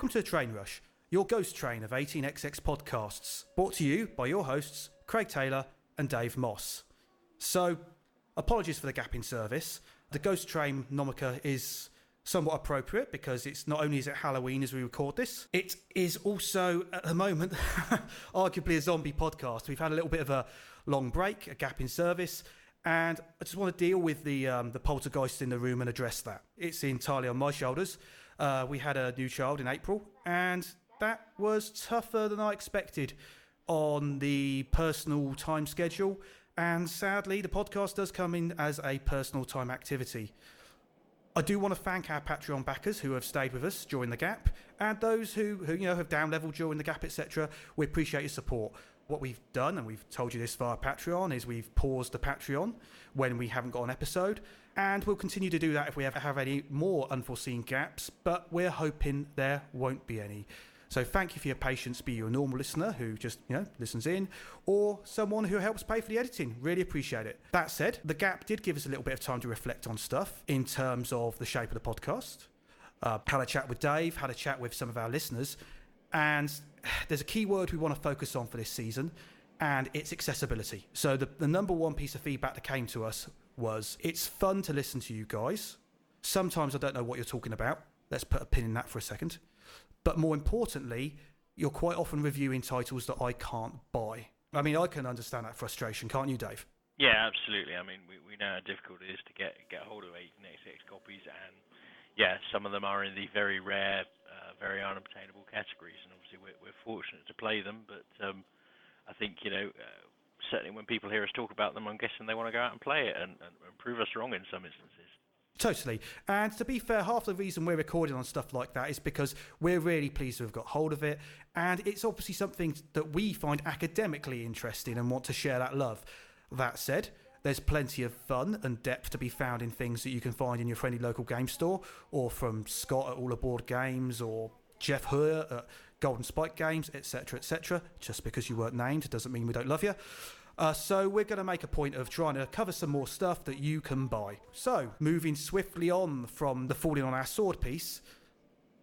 welcome to Train Rush, your ghost train of 18xx podcasts, brought to you by your hosts, Craig Taylor and Dave Moss. So, apologies for the gap in service. The Ghost Train nomiker is somewhat appropriate because it's not only is it Halloween as we record this, it is also at the moment arguably a zombie podcast. We've had a little bit of a long break, a gap in service, and I just want to deal with the um, the poltergeist in the room and address that. It's entirely on my shoulders. Uh, we had a new child in April, and that was tougher than I expected on the personal time schedule. And sadly, the podcast does come in as a personal time activity. I do want to thank our Patreon backers who have stayed with us during the gap, and those who, who you know have down leveled during the gap, etc. We appreciate your support. What we've done, and we've told you this via Patreon, is we've paused the Patreon when we haven't got an episode, and we'll continue to do that if we ever have any more unforeseen gaps. But we're hoping there won't be any. So thank you for your patience, be you a normal listener who just, you know, listens in, or someone who helps pay for the editing. Really appreciate it. That said, the gap did give us a little bit of time to reflect on stuff in terms of the shape of the podcast. Uh, had a chat with Dave, had a chat with some of our listeners, and there's a key word we want to focus on for this season, and it's accessibility. So the, the number one piece of feedback that came to us was it's fun to listen to you guys. Sometimes I don't know what you're talking about. Let's put a pin in that for a second. But more importantly, you're quite often reviewing titles that I can't buy. I mean, I can understand that frustration, can't you, Dave? Yeah, absolutely. I mean, we, we know how difficult it is to get get hold of 18xx copies, and yeah, some of them are in the very rare, uh, very unobtainable categories, and obviously we're, we're fortunate to play them. But um, I think you know, uh, certainly when people hear us talk about them, I'm guessing they want to go out and play it and, and, and prove us wrong in some instances. Totally. And to be fair, half the reason we're recording on stuff like that is because we're really pleased to have got hold of it. And it's obviously something that we find academically interesting and want to share that love. That said, there's plenty of fun and depth to be found in things that you can find in your friendly local game store or from Scott at All Aboard Games or Jeff Hoyer at Golden Spike Games, etc., etc. Just because you weren't named doesn't mean we don't love you. Uh, so we're going to make a point of trying to cover some more stuff that you can buy. So moving swiftly on from the falling on our sword piece,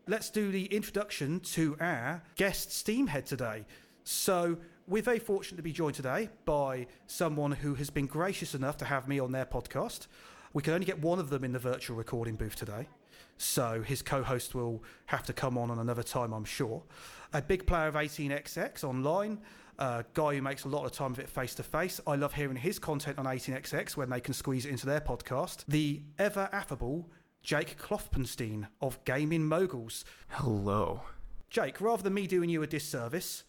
let's do the introduction to our guest Steamhead today. So we're very fortunate to be joined today by someone who has been gracious enough to have me on their podcast. We can only get one of them in the virtual recording booth today. So his co host will have to come on on another time, I'm sure. A big player of 18xx online, a guy who makes a lot of time of it face to face. I love hearing his content on 18xx when they can squeeze it into their podcast. The ever affable Jake Kloppenstein of Gaming Moguls. Hello. Jake, rather than me doing you a disservice,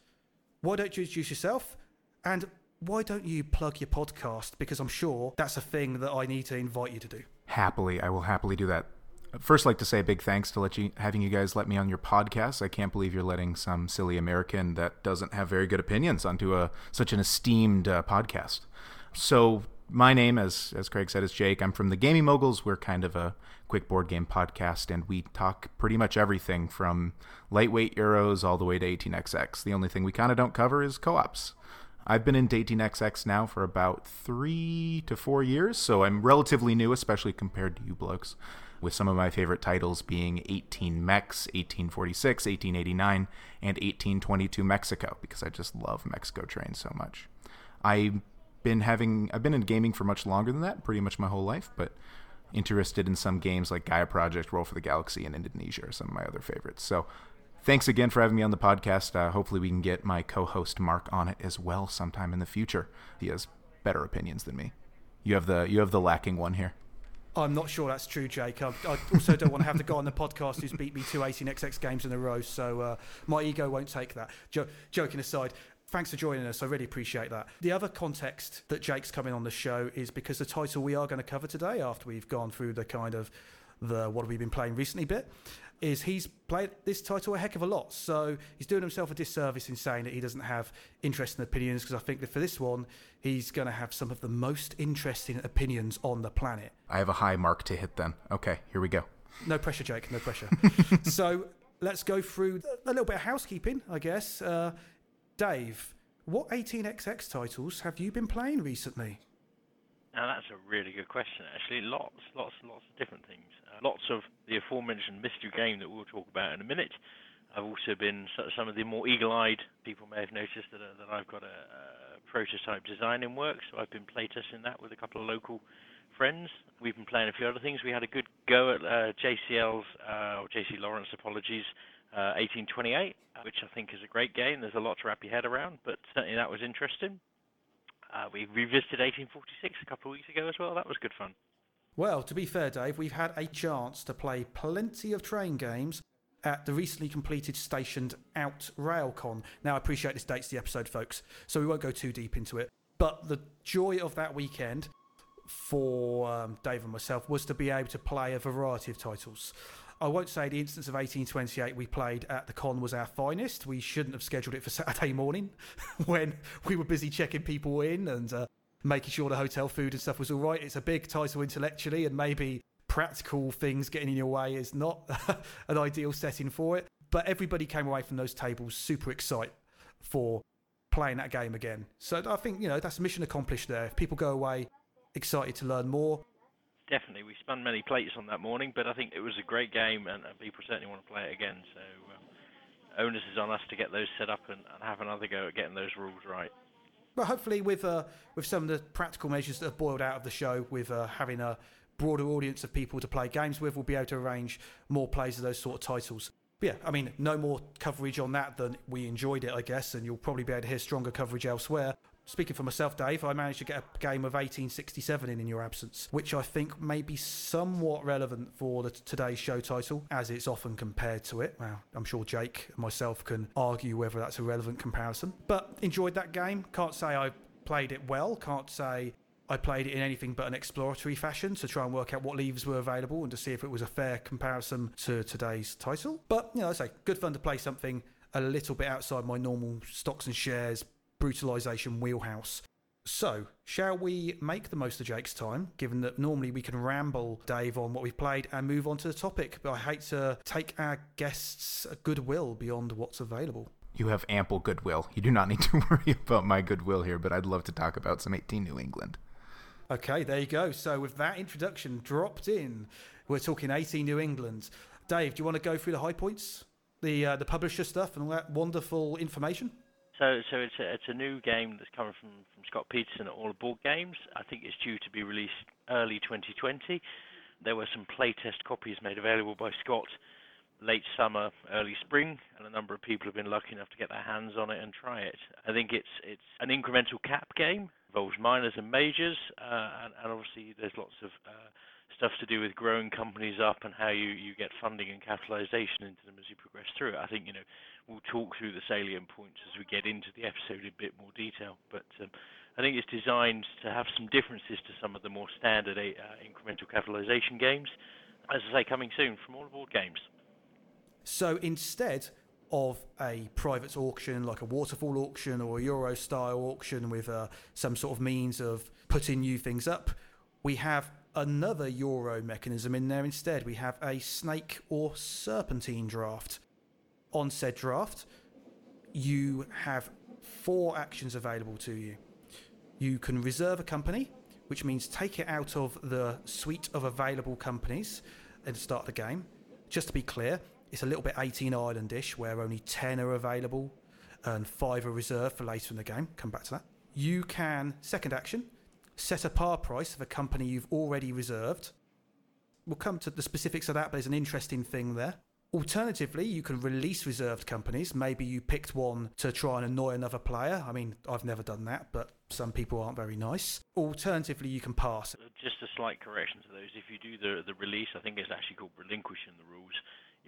why don't you introduce yourself? And why don't you plug your podcast? Because I'm sure that's a thing that I need to invite you to do. Happily, I will happily do that. First, like to say a big thanks to let you having you guys let me on your podcast. I can't believe you're letting some silly American that doesn't have very good opinions onto a such an esteemed uh, podcast. So, my name, as as Craig said, is Jake. I'm from the Gaming Moguls. We're kind of a quick board game podcast, and we talk pretty much everything from lightweight Euros all the way to 18xx. The only thing we kind of don't cover is co-ops. I've been in 18xx now for about three to four years, so I'm relatively new, especially compared to you blokes with some of my favorite titles being 18 Mex, 1846, 1889, and 1822 Mexico, because I just love Mexico trains so much. I've been having I've been in gaming for much longer than that, pretty much my whole life, but interested in some games like Gaia Project, Roll for the Galaxy, and Indonesia are some of my other favorites. So thanks again for having me on the podcast. Uh, hopefully we can get my co-host Mark on it as well sometime in the future. He has better opinions than me. You have the you have the lacking one here. I'm not sure that's true, Jake. I, I also don't want to have the guy on the podcast who's beat me two 18xx games in a row, so uh, my ego won't take that. Jo- joking aside, thanks for joining us. I really appreciate that. The other context that Jake's coming on the show is because the title we are going to cover today, after we've gone through the kind of the what have we been playing recently bit, is he's played this title a heck of a lot. So he's doing himself a disservice in saying that he doesn't have interesting opinions because I think that for this one, he's going to have some of the most interesting opinions on the planet. I have a high mark to hit then. Okay, here we go. No pressure, Jake. No pressure. so let's go through a little bit of housekeeping, I guess. Uh, Dave, what 18xx titles have you been playing recently? Now that's a really good question. Actually, lots, lots, lots of different things. Lots of the aforementioned mystery game that we'll talk about in a minute. I've also been some of the more eagle-eyed people may have noticed that, uh, that I've got a, a prototype design in work, so I've been playtesting that with a couple of local friends. We've been playing a few other things. We had a good go at uh, JCL's uh, or JC Lawrence, apologies, 1828, uh, which I think is a great game. There's a lot to wrap your head around, but certainly that was interesting. Uh, we revisited 1846 a couple of weeks ago as well. That was good fun. Well, to be fair, Dave, we've had a chance to play plenty of train games at the recently completed stationed Out Railcon. Now, I appreciate this dates the episode, folks, so we won't go too deep into it. But the joy of that weekend for um, Dave and myself was to be able to play a variety of titles. I won't say the instance of 1828 we played at the con was our finest. We shouldn't have scheduled it for Saturday morning when we were busy checking people in and uh, making sure the hotel food and stuff was all right. It's a big title intellectually, and maybe practical things getting in your way is not an ideal setting for it. But everybody came away from those tables super excited for playing that game again. So I think, you know, that's mission accomplished there. If people go away excited to learn more. Definitely. We spun many plates on that morning, but I think it was a great game and, and people certainly want to play it again. So um, onus is on us to get those set up and, and have another go at getting those rules right. But hopefully, with uh, with some of the practical measures that have boiled out of the show, with uh, having a broader audience of people to play games with, we'll be able to arrange more plays of those sort of titles. But yeah, I mean, no more coverage on that than we enjoyed it, I guess, and you'll probably be able to hear stronger coverage elsewhere. Speaking for myself, Dave, I managed to get a game of 1867 in in your absence, which I think may be somewhat relevant for the today's show title, as it's often compared to it. Well, I'm sure Jake and myself can argue whether that's a relevant comparison. But enjoyed that game. Can't say I played it well. Can't say I played it in anything but an exploratory fashion to try and work out what levers were available and to see if it was a fair comparison to today's title. But, you know, I say, good fun to play something a little bit outside my normal stocks and shares brutalisation wheelhouse. So, shall we make the most of Jake's time, given that normally we can ramble, Dave, on what we've played and move on to the topic? But I hate to take our guests' goodwill beyond what's available. You have ample goodwill. You do not need to worry about my goodwill here, but I'd love to talk about some 18 New England. Okay, there you go. So, with that introduction dropped in, we're talking 18 New England. Dave, do you want to go through the high points, the uh, the publisher stuff, and all that wonderful information? So, so it's a, it's a new game that's coming from, from Scott Petersen at All Aboard Games. I think it's due to be released early 2020. There were some playtest copies made available by Scott late summer, early spring, and a number of people have been lucky enough to get their hands on it and try it. I think it's it's an incremental cap game, involves minors and majors, uh, and, and, obviously there's lots of uh, stuff to do with growing companies up and how you, you get funding and capitalization into them as you progress through it. I think you know we'll talk through the salient points as we get into the episode in a bit more detail, but. Um, I think it's designed to have some differences to some of the more standard uh, incremental capitalization games. As I say, coming soon from all aboard games. So instead of a private auction like a waterfall auction or a Euro style auction with uh, some sort of means of putting new things up, we have another Euro mechanism in there instead. We have a snake or serpentine draft. On said draft, you have four actions available to you. You can reserve a company, which means take it out of the suite of available companies and start the game. Just to be clear, it's a little bit 18 Islandish, where only 10 are available and 5 are reserved for later in the game. Come back to that. You can, second action, set a par price of a company you've already reserved. We'll come to the specifics of that, but there's an interesting thing there. Alternatively, you can release reserved companies. Maybe you picked one to try and annoy another player. I mean, I've never done that, but some people aren't very nice. Alternatively, you can pass. Uh, just a slight correction to those. If you do the the release, I think it's actually called relinquishing the rules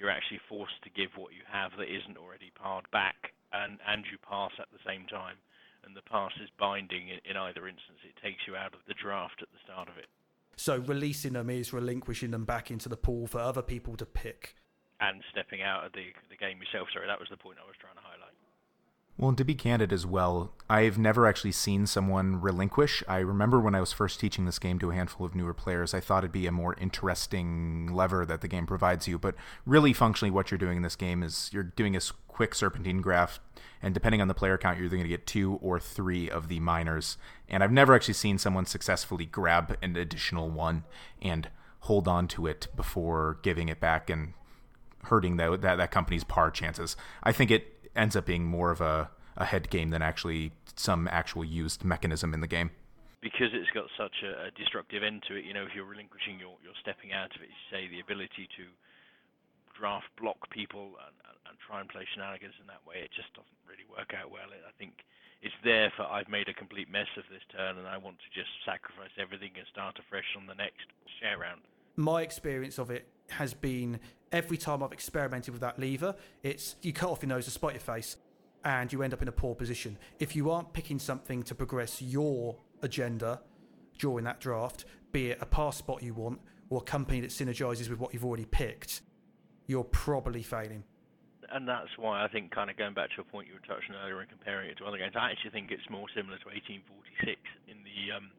you're actually forced to give what you have that isn't already parred back, and and you pass at the same time. And the pass is binding in, in either instance. It takes you out of the draft at the start of it. So releasing them is relinquishing them back into the pool for other people to pick. And stepping out of the the game yourself. Sorry, that was the point I was trying to highlight. Well, to be candid as well, I've never actually seen someone relinquish. I remember when I was first teaching this game to a handful of newer players, I thought it'd be a more interesting lever that the game provides you. But really, functionally, what you're doing in this game is you're doing a quick serpentine draft, and depending on the player count, you're going to get two or three of the minors. And I've never actually seen someone successfully grab an additional one and hold on to it before giving it back and hurting that, that that company's par chances. I think it ends up being more of a, a head game than actually some actual used mechanism in the game. Because it's got such a, a destructive end to it, you know, if you're relinquishing your, your stepping out of it, say the ability to draft block people and, and try and play shenanigans in that way, it just doesn't really work out well. I think it's there for I've made a complete mess of this turn and I want to just sacrifice everything and start afresh on the next share round. My experience of it has been every time I've experimented with that lever, it's you cut off your nose to spite your face and you end up in a poor position. If you aren't picking something to progress your agenda during that draft, be it a pass spot you want or a company that synergizes with what you've already picked, you're probably failing and that's why I think, kind of going back to a point you were touching earlier and comparing it to other games, I actually think it's more similar to 1846 in the um,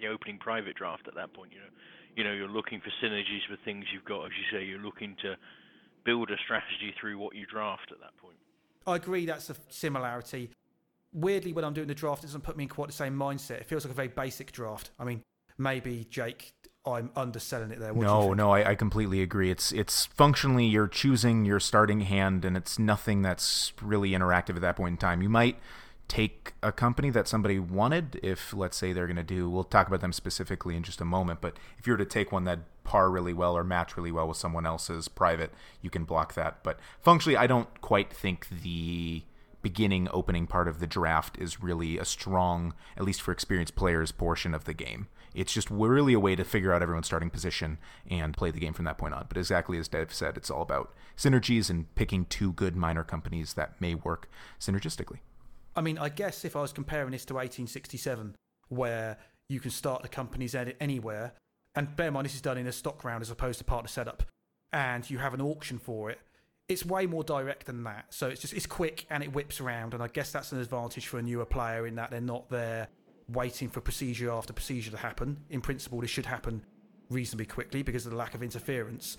the opening private draft. At that point, you know, you know, you're looking for synergies with things you've got. As you say, you're looking to build a strategy through what you draft at that point. I agree. That's a similarity. Weirdly, when I'm doing the draft, it doesn't put me in quite the same mindset. It feels like a very basic draft. I mean, maybe Jake I'm underselling it there. What no, no, I, I, completely agree. It's it's functionally you're choosing your starting hand, and it's nothing that's really interactive at that point in time. You might take a company that somebody wanted, if let's say they're going to do. We'll talk about them specifically in just a moment. But if you were to take one that par really well or match really well with someone else's private, you can block that. But functionally, I don't quite think the beginning opening part of the draft is really a strong, at least for experienced players, portion of the game. It's just really a way to figure out everyone's starting position and play the game from that point on. But exactly as Dave said, it's all about synergies and picking two good minor companies that may work synergistically. I mean, I guess if I was comparing this to 1867, where you can start the companies anywhere, and bear in mind this is done in a stock round as opposed to partner setup, and you have an auction for it, it's way more direct than that. So it's just it's quick and it whips around, and I guess that's an advantage for a newer player in that they're not there waiting for procedure after procedure to happen. In principle, this should happen reasonably quickly because of the lack of interference.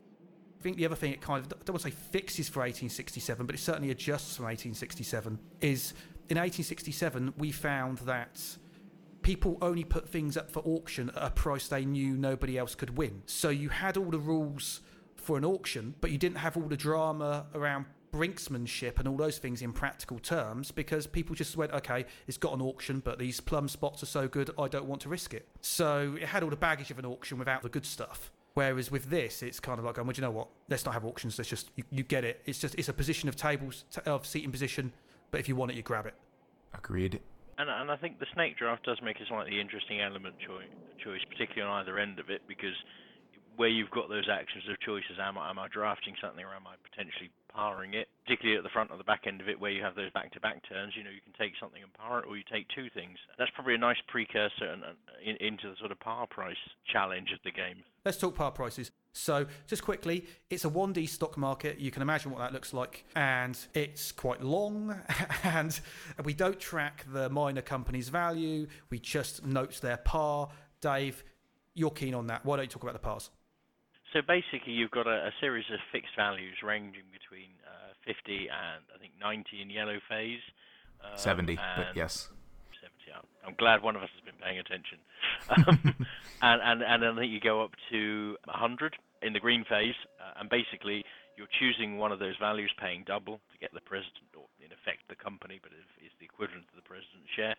I think the other thing it kind of, I don't want to say fixes for 1867, but it certainly adjusts from 1867, is in 1867, we found that people only put things up for auction at a price they knew nobody else could win. So you had all the rules for an auction, but you didn't have all the drama around brinksmanship and all those things in practical terms because people just went, okay, it's got an auction, but these plum spots are so good, I don't want to risk it. So it had all the baggage of an auction without the good stuff. Whereas with this, it's kind of like, going, well, you know what? Let's not have auctions. Let's just you, you get it. It's just it's a position of tables of seating position, but if you want it, you grab it. Agreed. And, and I think the snake draft does make a slightly interesting element choice, choice, particularly on either end of it, because where you've got those actions of choices, am I, am I drafting something or am I potentially parring it, particularly at the front or the back end of it where you have those back-to-back turns, you know, you can take something and par it or you take two things. That's probably a nice precursor and, in, into the sort of par price challenge of the game. Let's talk par prices. So, just quickly, it's a 1D stock market. You can imagine what that looks like. And it's quite long. And we don't track the minor company's value, we just note their par. Dave, you're keen on that. Why don't you talk about the pars? So basically, you've got a, a series of fixed values ranging between uh, 50 and I think 90 in yellow phase. Um, 70, but yes. 70. I'm glad one of us has been paying attention. Um, and, and and then you go up to 100 in the green phase, uh, and basically you're choosing one of those values, paying double to get the president, or in effect the company, but it's the equivalent of the president's share,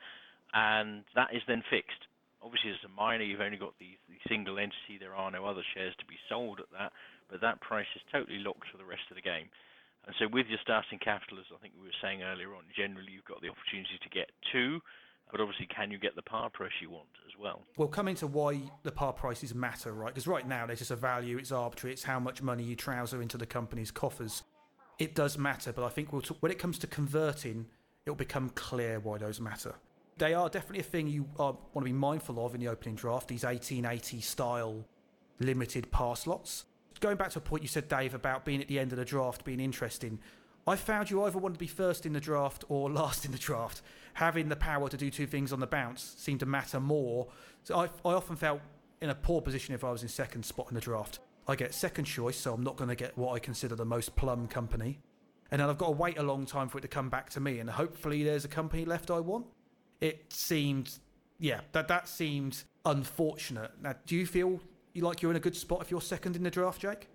and that is then fixed obviously as a minor, you've only got the, the single entity, there are no other shares to be sold at that, but that price is totally locked for the rest of the game. And so with your starting capital, as I think we were saying earlier on, generally you've got the opportunity to get two, but obviously can you get the par price you want as well? We'll come into why the par prices matter, right? Because right now there's just a value, it's arbitrary, it's how much money you trouser into the company's coffers. It does matter, but I think we'll talk, when it comes to converting, it'll become clear why those matter they are definitely a thing you uh, want to be mindful of in the opening draft. These 1880 style limited par slots. Going back to a point you said, Dave, about being at the end of the draft being interesting. I found you either want to be first in the draft or last in the draft. Having the power to do two things on the bounce seemed to matter more. So I, I often felt in a poor position if I was in second spot in the draft. I get second choice, so I'm not going to get what I consider the most plum company. And then I've got to wait a long time for it to come back to me, and hopefully there's a company left I want it seemed, yeah, that that seemed unfortunate. Now, do you feel like you're in a good spot if you're second in the draft, Jake?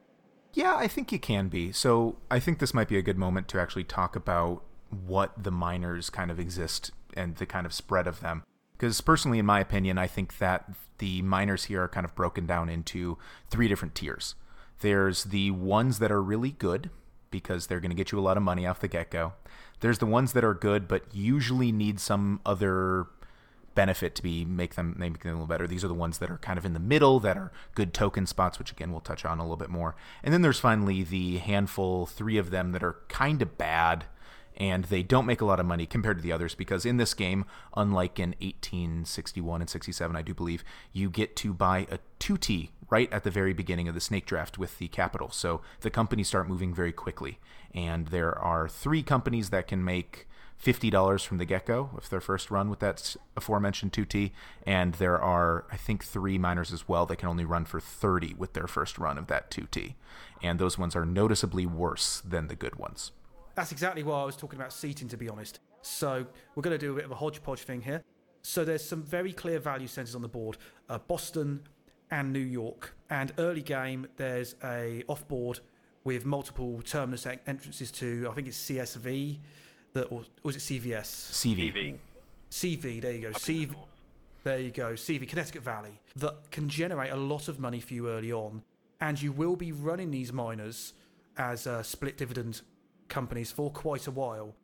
Yeah, I think you can be. So I think this might be a good moment to actually talk about what the minors kind of exist and the kind of spread of them. Because personally, in my opinion, I think that the minors here are kind of broken down into three different tiers. There's the ones that are really good because they're going to get you a lot of money off the get go. There's the ones that are good but usually need some other benefit to be make them make them a little better. These are the ones that are kind of in the middle that are good token spots, which again we'll touch on a little bit more. And then there's finally the handful, three of them that are kind of bad and they don't make a lot of money compared to the others because in this game, unlike in 1861 and 67, I do believe, you get to buy a 2T right at the very beginning of the snake draft with the capital. So the companies start moving very quickly. And there are three companies that can make $50 from the get go if their first run with that aforementioned 2T. And there are, I think, three minors as well that can only run for 30 with their first run of that 2T. And those ones are noticeably worse than the good ones. That's exactly why I was talking about seating, to be honest. So we're going to do a bit of a hodgepodge thing here. So there's some very clear value centers on the board uh, Boston and New York. And early game, there's a off board with multiple terminus entrances to, I think it's CSV that, or was it CVS? CV. CV, there you go. CV, there you go. CV, Connecticut Valley, that can generate a lot of money for you early on. And you will be running these minors as uh, split dividend companies for quite a while.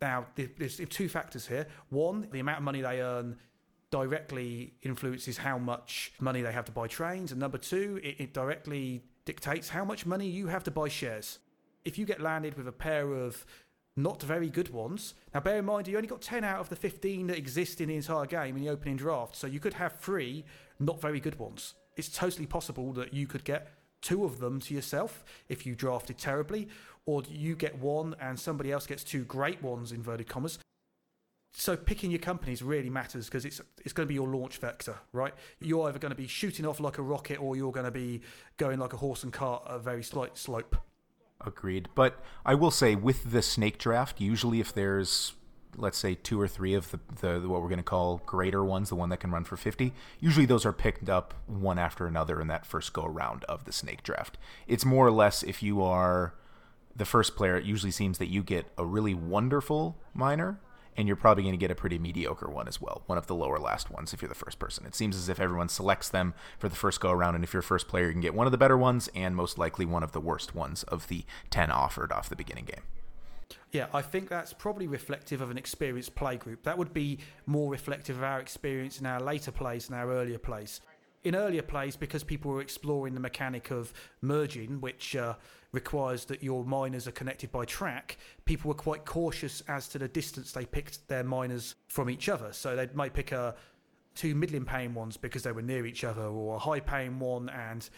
Now, there's two factors here. One, the amount of money they earn directly influences how much money they have to buy trains. And number two, it, it directly dictates how much money you have to buy shares. If you get landed with a pair of not very good ones. Now, bear in mind, you only got 10 out of the 15 that exist in the entire game in the opening draft, so you could have three not very good ones. It's totally possible that you could get two of them to yourself if you drafted terribly, or you get one and somebody else gets two great ones, inverted commas. So picking your companies really matters because it's it's going to be your launch vector, right? You're either going to be shooting off like a rocket or you're going to be going like a horse and cart a very slight slope. Agreed. But I will say with the snake draft, usually if there's let's say two or three of the, the what we're going to call greater ones, the one that can run for 50, usually those are picked up one after another in that first go around of the snake draft. It's more or less if you are the first player, it usually seems that you get a really wonderful minor and you're probably going to get a pretty mediocre one as well, one of the lower last ones if you're the first person. It seems as if everyone selects them for the first go around, and if you're first player, you can get one of the better ones and most likely one of the worst ones of the 10 offered off the beginning game. Yeah, I think that's probably reflective of an experienced play group. That would be more reflective of our experience in our later plays and our earlier plays. In earlier plays, because people were exploring the mechanic of merging, which uh, requires that your minors are connected by track, people were quite cautious as to the distance they picked their minors from each other. So they might pick a two middling paying ones because they were near each other, or a high paying one and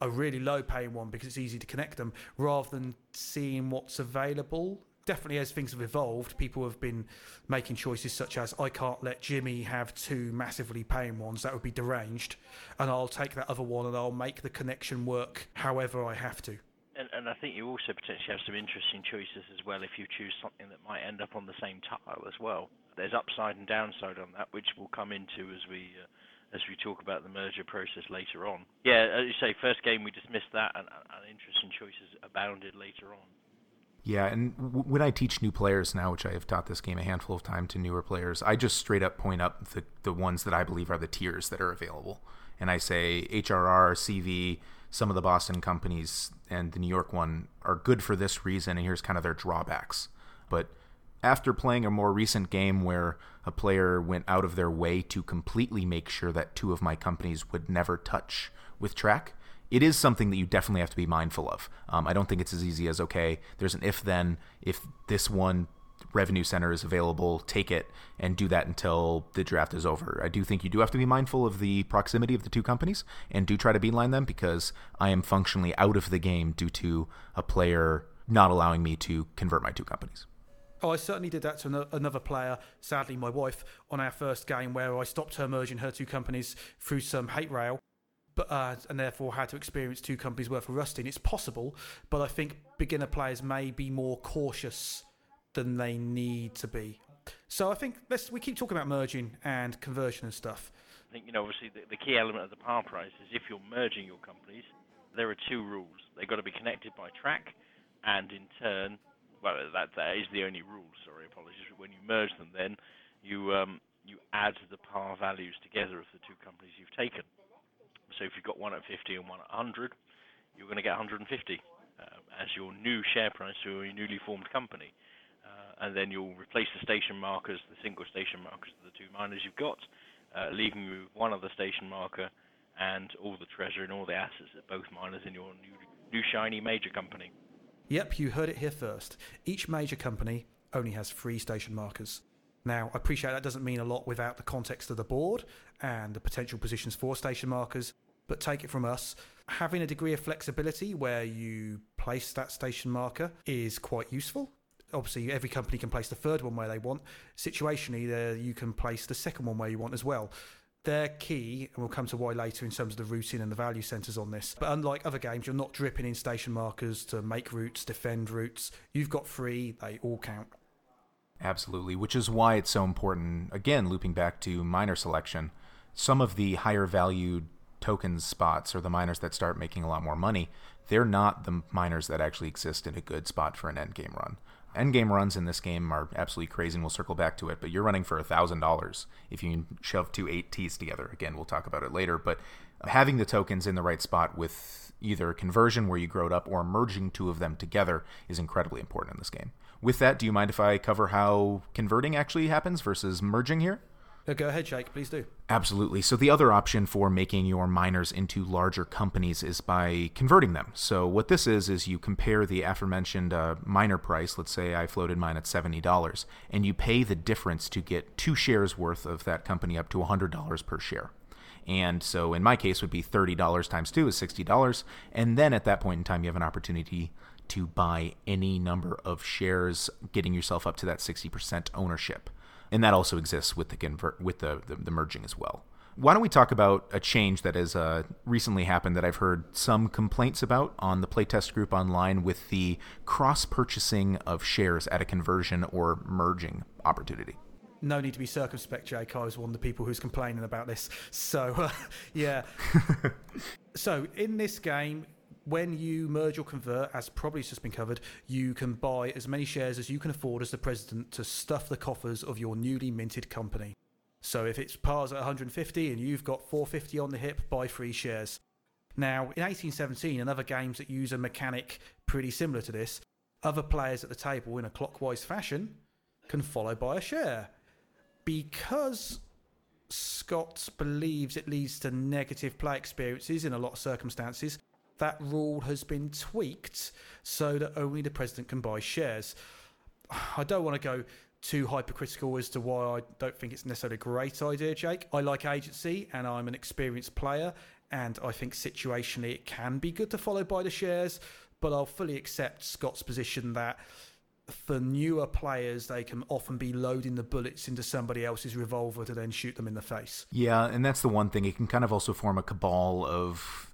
a really low paying one because it's easy to connect them, rather than seeing what's available. Definitely, as things have evolved, people have been making choices such as I can't let Jimmy have two massively paying ones, that would be deranged, and I'll take that other one and I'll make the connection work however I have to. And, and I think you also potentially have some interesting choices as well if you choose something that might end up on the same tile as well. There's upside and downside on that, which we'll come into as we uh, as we talk about the merger process later on. Yeah, as you say, first game we dismissed that, and, and interesting choices abounded later on. Yeah, and w- when I teach new players now, which I have taught this game a handful of times to newer players, I just straight up point up the, the ones that I believe are the tiers that are available. And I say HRR, CV, some of the Boston companies and the New York one are good for this reason, and here's kind of their drawbacks. But after playing a more recent game where a player went out of their way to completely make sure that two of my companies would never touch with track, it is something that you definitely have to be mindful of. Um, I don't think it's as easy as okay, there's an if then. If this one revenue center is available, take it and do that until the draft is over. I do think you do have to be mindful of the proximity of the two companies and do try to beeline them because I am functionally out of the game due to a player not allowing me to convert my two companies. Oh, I certainly did that to another player, sadly my wife, on our first game where I stopped her merging her two companies through some hate rail. But, uh, and therefore had to experience two companies worth of rusting. It's possible, but I think beginner players may be more cautious than they need to be. So I think let's we keep talking about merging and conversion and stuff. I think you know obviously the, the key element of the par price is if you're merging your companies, there are two rules. They've got to be connected by track, and in turn, well, that that is the only rule. Sorry, apologies. When you merge them, then you um, you add the par values together of the two companies you've taken. So if you've got one at 50 and one at 100, you're going to get 150 uh, as your new share price for your newly formed company. Uh, and then you'll replace the station markers, the single station markers of the two minors you've got, uh, leaving you with one other station marker and all the treasure and all the assets of both minors in your new, new shiny major company. Yep, you heard it here first. Each major company only has three station markers. Now, I appreciate that doesn't mean a lot without the context of the board and the potential positions for station markers, but take it from us, having a degree of flexibility where you place that station marker is quite useful. Obviously, every company can place the third one where they want. Situationally, there you can place the second one where you want as well. They're key, and we'll come to why later in terms of the routing and the value centres on this. But unlike other games, you're not dripping in station markers to make routes, defend routes. You've got three, they all count. Absolutely, which is why it's so important. Again, looping back to minor selection, some of the higher valued tokens spots or the minors that start making a lot more money, they're not the minors that actually exist in a good spot for an endgame run. Endgame runs in this game are absolutely crazy, and we'll circle back to it. But you're running for thousand dollars if you shove two eight Ts together. Again, we'll talk about it later. But having the tokens in the right spot with either conversion where you grow it up or merging two of them together is incredibly important in this game. With that, do you mind if I cover how converting actually happens versus merging here? Uh, go ahead, Jake, please do. Absolutely. So, the other option for making your minors into larger companies is by converting them. So, what this is, is you compare the aforementioned uh, minor price, let's say I floated mine at $70, and you pay the difference to get two shares worth of that company up to $100 per share. And so, in my case, would be $30 times two is $60. And then at that point in time, you have an opportunity to buy any number of shares, getting yourself up to that 60% ownership and that also exists with the convert with the, the, the merging as well. Why don't we talk about a change that has uh, recently happened that I've heard some complaints about on the playtest group online with the cross purchasing of shares at a conversion or merging opportunity? no need to be circumspect, Jake. I was one of the people who's complaining about this. So, uh, yeah. so, in this game, when you merge or convert, as probably just been covered, you can buy as many shares as you can afford as the president to stuff the coffers of your newly minted company. So if it's pars at 150 and you've got 450 on the hip, buy free shares. Now, in 1817 and other games that use a mechanic pretty similar to this, other players at the table in a clockwise fashion can follow by a share. Because Scott believes it leads to negative play experiences in a lot of circumstances, that rule has been tweaked so that only the president can buy shares. I don't want to go too hypercritical as to why I don't think it's necessarily a great idea, Jake. I like agency and I'm an experienced player, and I think situationally it can be good to follow by the shares, but I'll fully accept Scott's position that for newer players, they can often be loading the bullets into somebody else's revolver to then shoot them in the face. Yeah, and that's the one thing. It can kind of also form a cabal of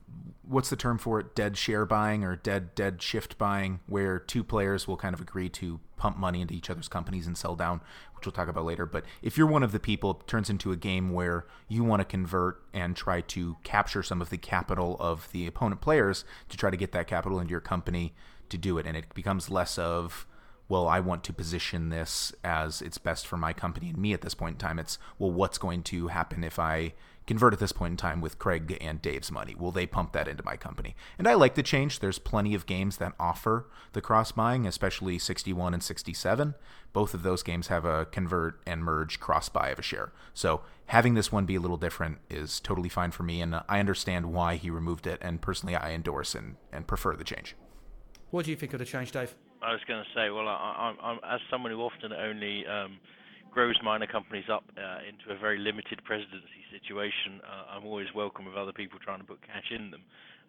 what's the term for it? Dead share buying or dead dead shift buying where two players will kind of agree to pump money into each other's companies and sell down which we'll talk about later. But if you're one of the people it turns into a game where you want to convert and try to capture some of the capital of the opponent players to try to get that capital into your company to do it. And it becomes less of well, I want to position this as it's best for my company and me at this point in time. It's, well, what's going to happen if I convert at this point in time with Craig and Dave's money? Will they pump that into my company? And I like the change. There's plenty of games that offer the cross buying, especially 61 and 67. Both of those games have a convert and merge cross buy of a share. So having this one be a little different is totally fine for me, and I understand why he removed it. And personally, I endorse and, and prefer the change. What do you think of the change, Dave? I was going to say, well, I, am as someone who often only um, grows minor companies up uh, into a very limited presidency situation, uh, I'm always welcome with other people trying to put cash in them.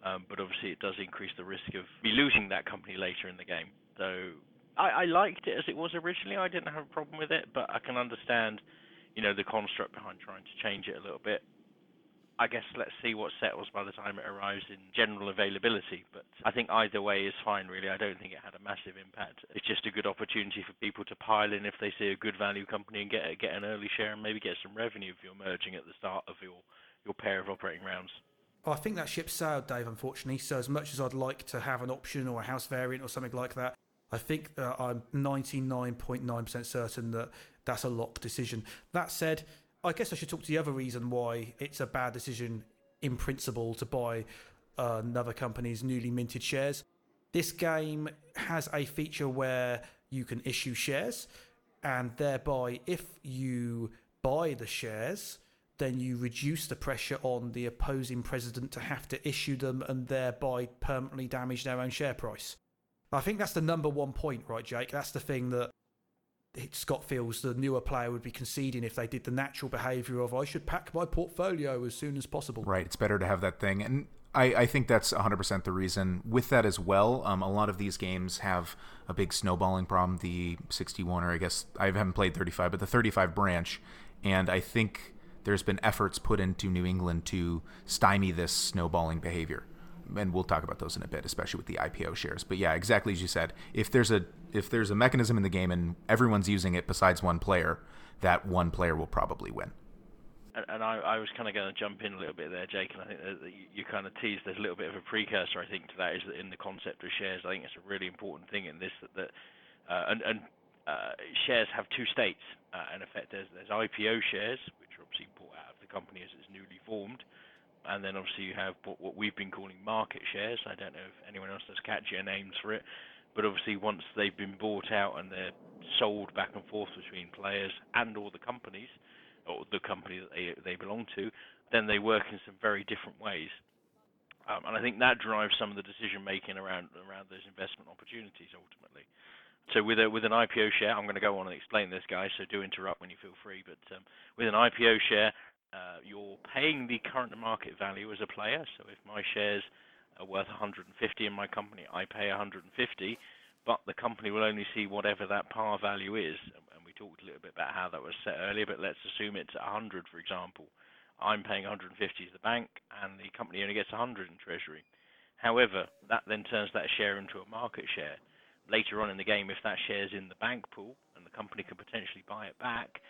Um, but obviously, it does increase the risk of me losing that company later in the game. So I, I liked it as it was originally. I didn't have a problem with it, but I can understand, you know, the construct behind trying to change it a little bit. I guess let's see what settles by the time it arrives in general availability. But I think either way is fine, really. I don't think it had a massive impact. It's just a good opportunity for people to pile in if they see a good value company and get get an early share and maybe get some revenue if you're merging at the start of your your pair of operating rounds. I think that ship sailed, Dave, unfortunately. So, as much as I'd like to have an option or a house variant or something like that, I think uh, I'm 99.9% certain that that's a lock decision. That said, I guess I should talk to the other reason why it's a bad decision in principle to buy uh, another company's newly minted shares. This game has a feature where you can issue shares, and thereby, if you buy the shares, then you reduce the pressure on the opposing president to have to issue them and thereby permanently damage their own share price. I think that's the number one point, right, Jake? That's the thing that Scott feels the newer player would be conceding if they did the natural behaviour of I should pack my portfolio as soon as possible. Right, it's better to have that thing, and I, I think that's 100% the reason. With that as well, um, a lot of these games have a big snowballing problem. The 61, or I guess I haven't played 35, but the 35 branch, and I think there's been efforts put into New England to stymie this snowballing behavior. And we'll talk about those in a bit, especially with the IPO shares. But yeah, exactly as you said, if there's a if there's a mechanism in the game and everyone's using it besides one player, that one player will probably win. And, I, I, was kind of going to jump in a little bit there, Jake, and I think that you kind of teased there's a little bit of a precursor, I think, to that is that in the concept of shares. I think it's a really important thing in this that, that uh, and, and uh, shares have two states. Uh, in effect, there's, there's IPO shares, which are obviously bought out of the company as it's newly formed, and then obviously you have what, what we've been calling market shares. I don't know if anyone else has catchier names for it, but obviously once they've been bought out and they're sold back and forth between players and all the companies, or the company that they, they belong to, then they work in some very different ways. Um, and I think that drives some of the decision making around around those investment opportunities ultimately. So with a with an IPO share, I'm going to go on and explain this, guys. So do interrupt when you feel free. But um, with an IPO share, uh, you're paying the current market value as a player. So if my shares are worth 150 in my company, I pay 150, but the company will only see whatever that par value is. And we talked a little bit about how that was set earlier, but let's assume it's 100, for example. I'm paying 150 to the bank, and the company only gets 100 in treasury. However, that then turns that share into a market share. Later on in the game, if that share is in the bank pool and the company can potentially buy it back,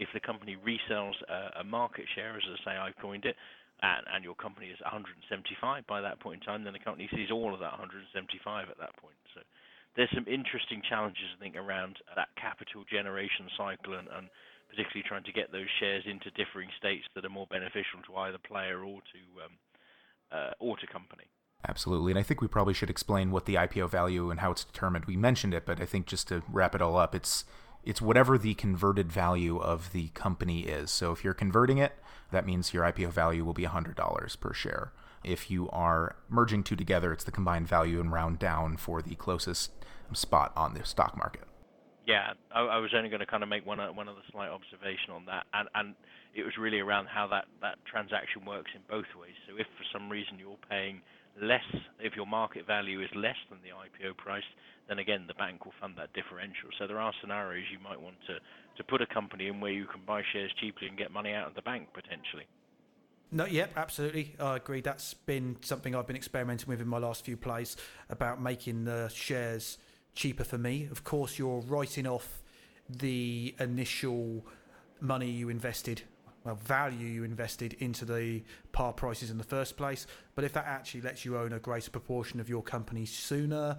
if the company resells a, a market share, as I say, I've coined it, and, and, your company is 175 by that point in time, then the company sees all of that 175 at that point. So there's some interesting challenges, I think, around that capital generation cycle and, and particularly trying to get those shares into differing states that are more beneficial to either player or to um, uh, or to company. Absolutely, and I think we probably should explain what the IPO value and how it's determined. We mentioned it, but I think just to wrap it all up, it's it's whatever the converted value of the company is. So if you're converting it, that means your IPO value will be $100 per share. If you are merging two together, it's the combined value and round down for the closest spot on the stock market. Yeah, I, I was only going to kind of make one uh, one other slight observation on that, and and it was really around how that that transaction works in both ways. So if for some reason you're paying less, if your market value is less than the IPO price, then again the bank will fund that differential. So there are scenarios you might want to to put a company in where you can buy shares cheaply and get money out of the bank potentially. No, yep, absolutely. I agree. That's been something I've been experimenting with in my last few plays about making the shares cheaper for me. Of course, you're writing off the initial money you invested, well, value you invested into the par prices in the first place. But if that actually lets you own a greater proportion of your company sooner,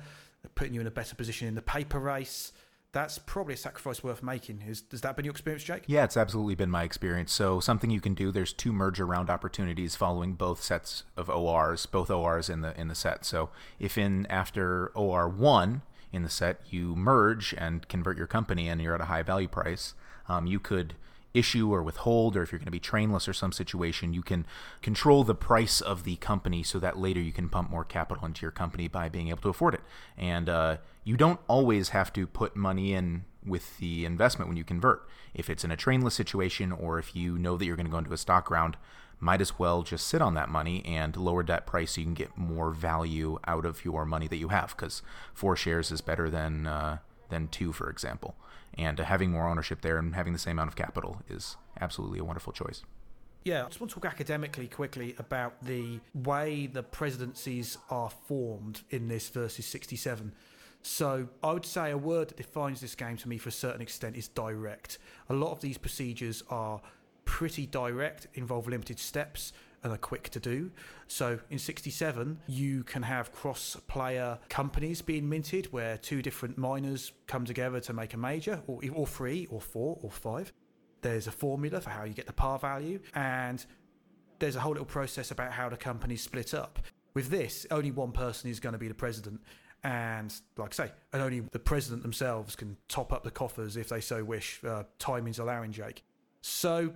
putting you in a better position in the paper race, that's probably a sacrifice worth making. Is, has that been your experience, Jake? Yeah, it's absolutely been my experience. So something you can do. There's two merger round opportunities following both sets of ORs, both ORs in the in the set. So if in after OR one in the set you merge and convert your company and you're at a high value price, um, you could issue or withhold, or if you're going to be trainless or some situation, you can control the price of the company so that later you can pump more capital into your company by being able to afford it. And uh, you don't always have to put money in with the investment when you convert. If it's in a trainless situation or if you know that you're going to go into a stock round, might as well just sit on that money and lower that price so you can get more value out of your money that you have because four shares is better than uh, than two, for example. And uh, having more ownership there and having the same amount of capital is absolutely a wonderful choice. Yeah, I just want to talk academically quickly about the way the presidencies are formed in this versus 67. So I would say a word that defines this game to me for a certain extent is direct. A lot of these procedures are pretty direct, involve limited steps, and are quick to do. So in 67, you can have cross player companies being minted where two different minors come together to make a major, or, or three, or four, or five. There's a formula for how you get the par value, and there's a whole little process about how the companies split up. With this, only one person is going to be the president. And like I say, and only the president themselves can top up the coffers if they so wish, uh, timings allowing Jake. So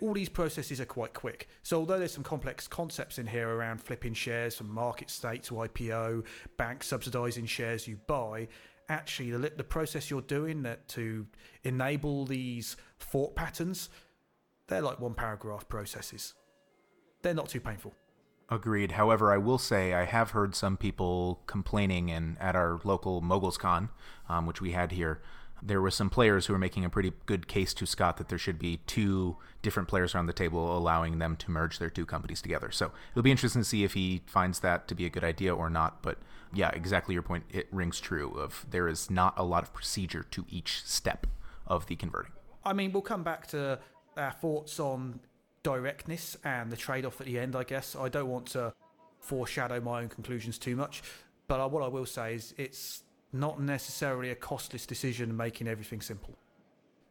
all these processes are quite quick. So although there's some complex concepts in here around flipping shares from market state to IPO, bank subsidizing shares you buy, actually the, the process you're doing that to enable these thought patterns, they're like one paragraph processes. They're not too painful. Agreed. However, I will say I have heard some people complaining, and at our local MogulsCon, um, which we had here, there were some players who were making a pretty good case to Scott that there should be two different players around the table, allowing them to merge their two companies together. So it'll be interesting to see if he finds that to be a good idea or not. But yeah, exactly your point. It rings true. Of there is not a lot of procedure to each step of the converting. I mean, we'll come back to our thoughts on directness and the trade off at the end, I guess. I don't want to foreshadow my own conclusions too much, but what I will say is it's not necessarily a costless decision making everything simple.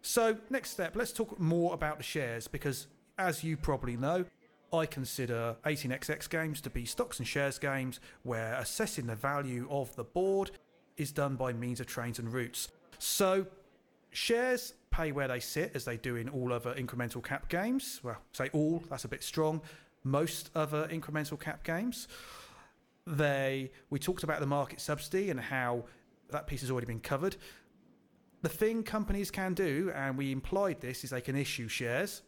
So, next step, let's talk more about the shares because, as you probably know, I consider 18xx games to be stocks and shares games where assessing the value of the board is done by means of trains and routes. So, shares pay where they sit, as they do in all other incremental cap games. Well, say all, that's a bit strong. Most other incremental cap games. They we talked about the market subsidy and how that piece has already been covered. The thing companies can do, and we implied this, is they can issue shares.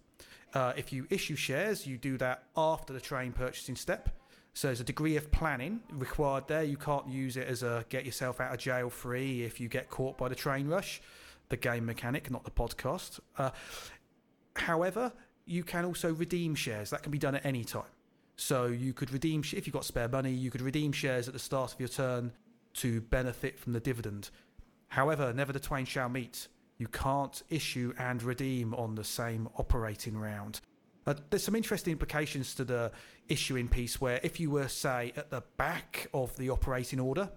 Uh, if you issue shares, you do that after the train purchasing step. So there's a degree of planning required there. You can't use it as a get yourself out of jail free if you get caught by the train rush the game mechanic, not the podcast. Uh, however, you can also redeem shares. That can be done at any time. So you could redeem if you've got spare money. You could redeem shares at the start of your turn to benefit from the dividend. However, never the twain shall meet. You can't issue and redeem on the same operating round. Uh, there's some interesting implications to the issuing piece where if you were, say, at the back of the operating order,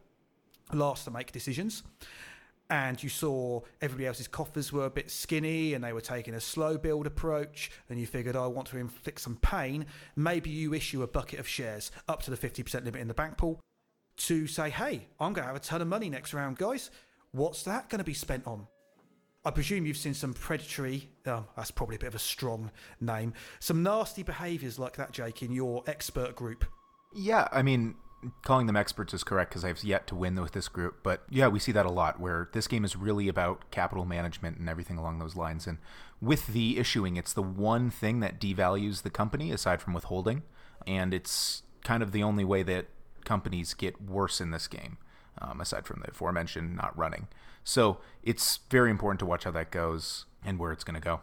last to make decisions, and you saw everybody else's coffers were a bit skinny and they were taking a slow build approach and you figured oh, I want to inflict some pain maybe you issue a bucket of shares up to the 50% limit in the bank pool to say hey I'm going to have a ton of money next round guys what's that going to be spent on I presume you've seen some predatory, oh, that's probably a bit of a strong name, some nasty behaviours like that, Jake, in your expert group. Yeah, I mean, calling them experts is correct because I've yet to win with this group. But yeah, we see that a lot where this game is really about capital management and everything along those lines. And with the issuing, it's the one thing that devalues the company aside from withholding. And it's kind of the only way that companies get worse in this game, um, aside from the aforementioned not running. So it's very important to watch how that goes and where it's going to go.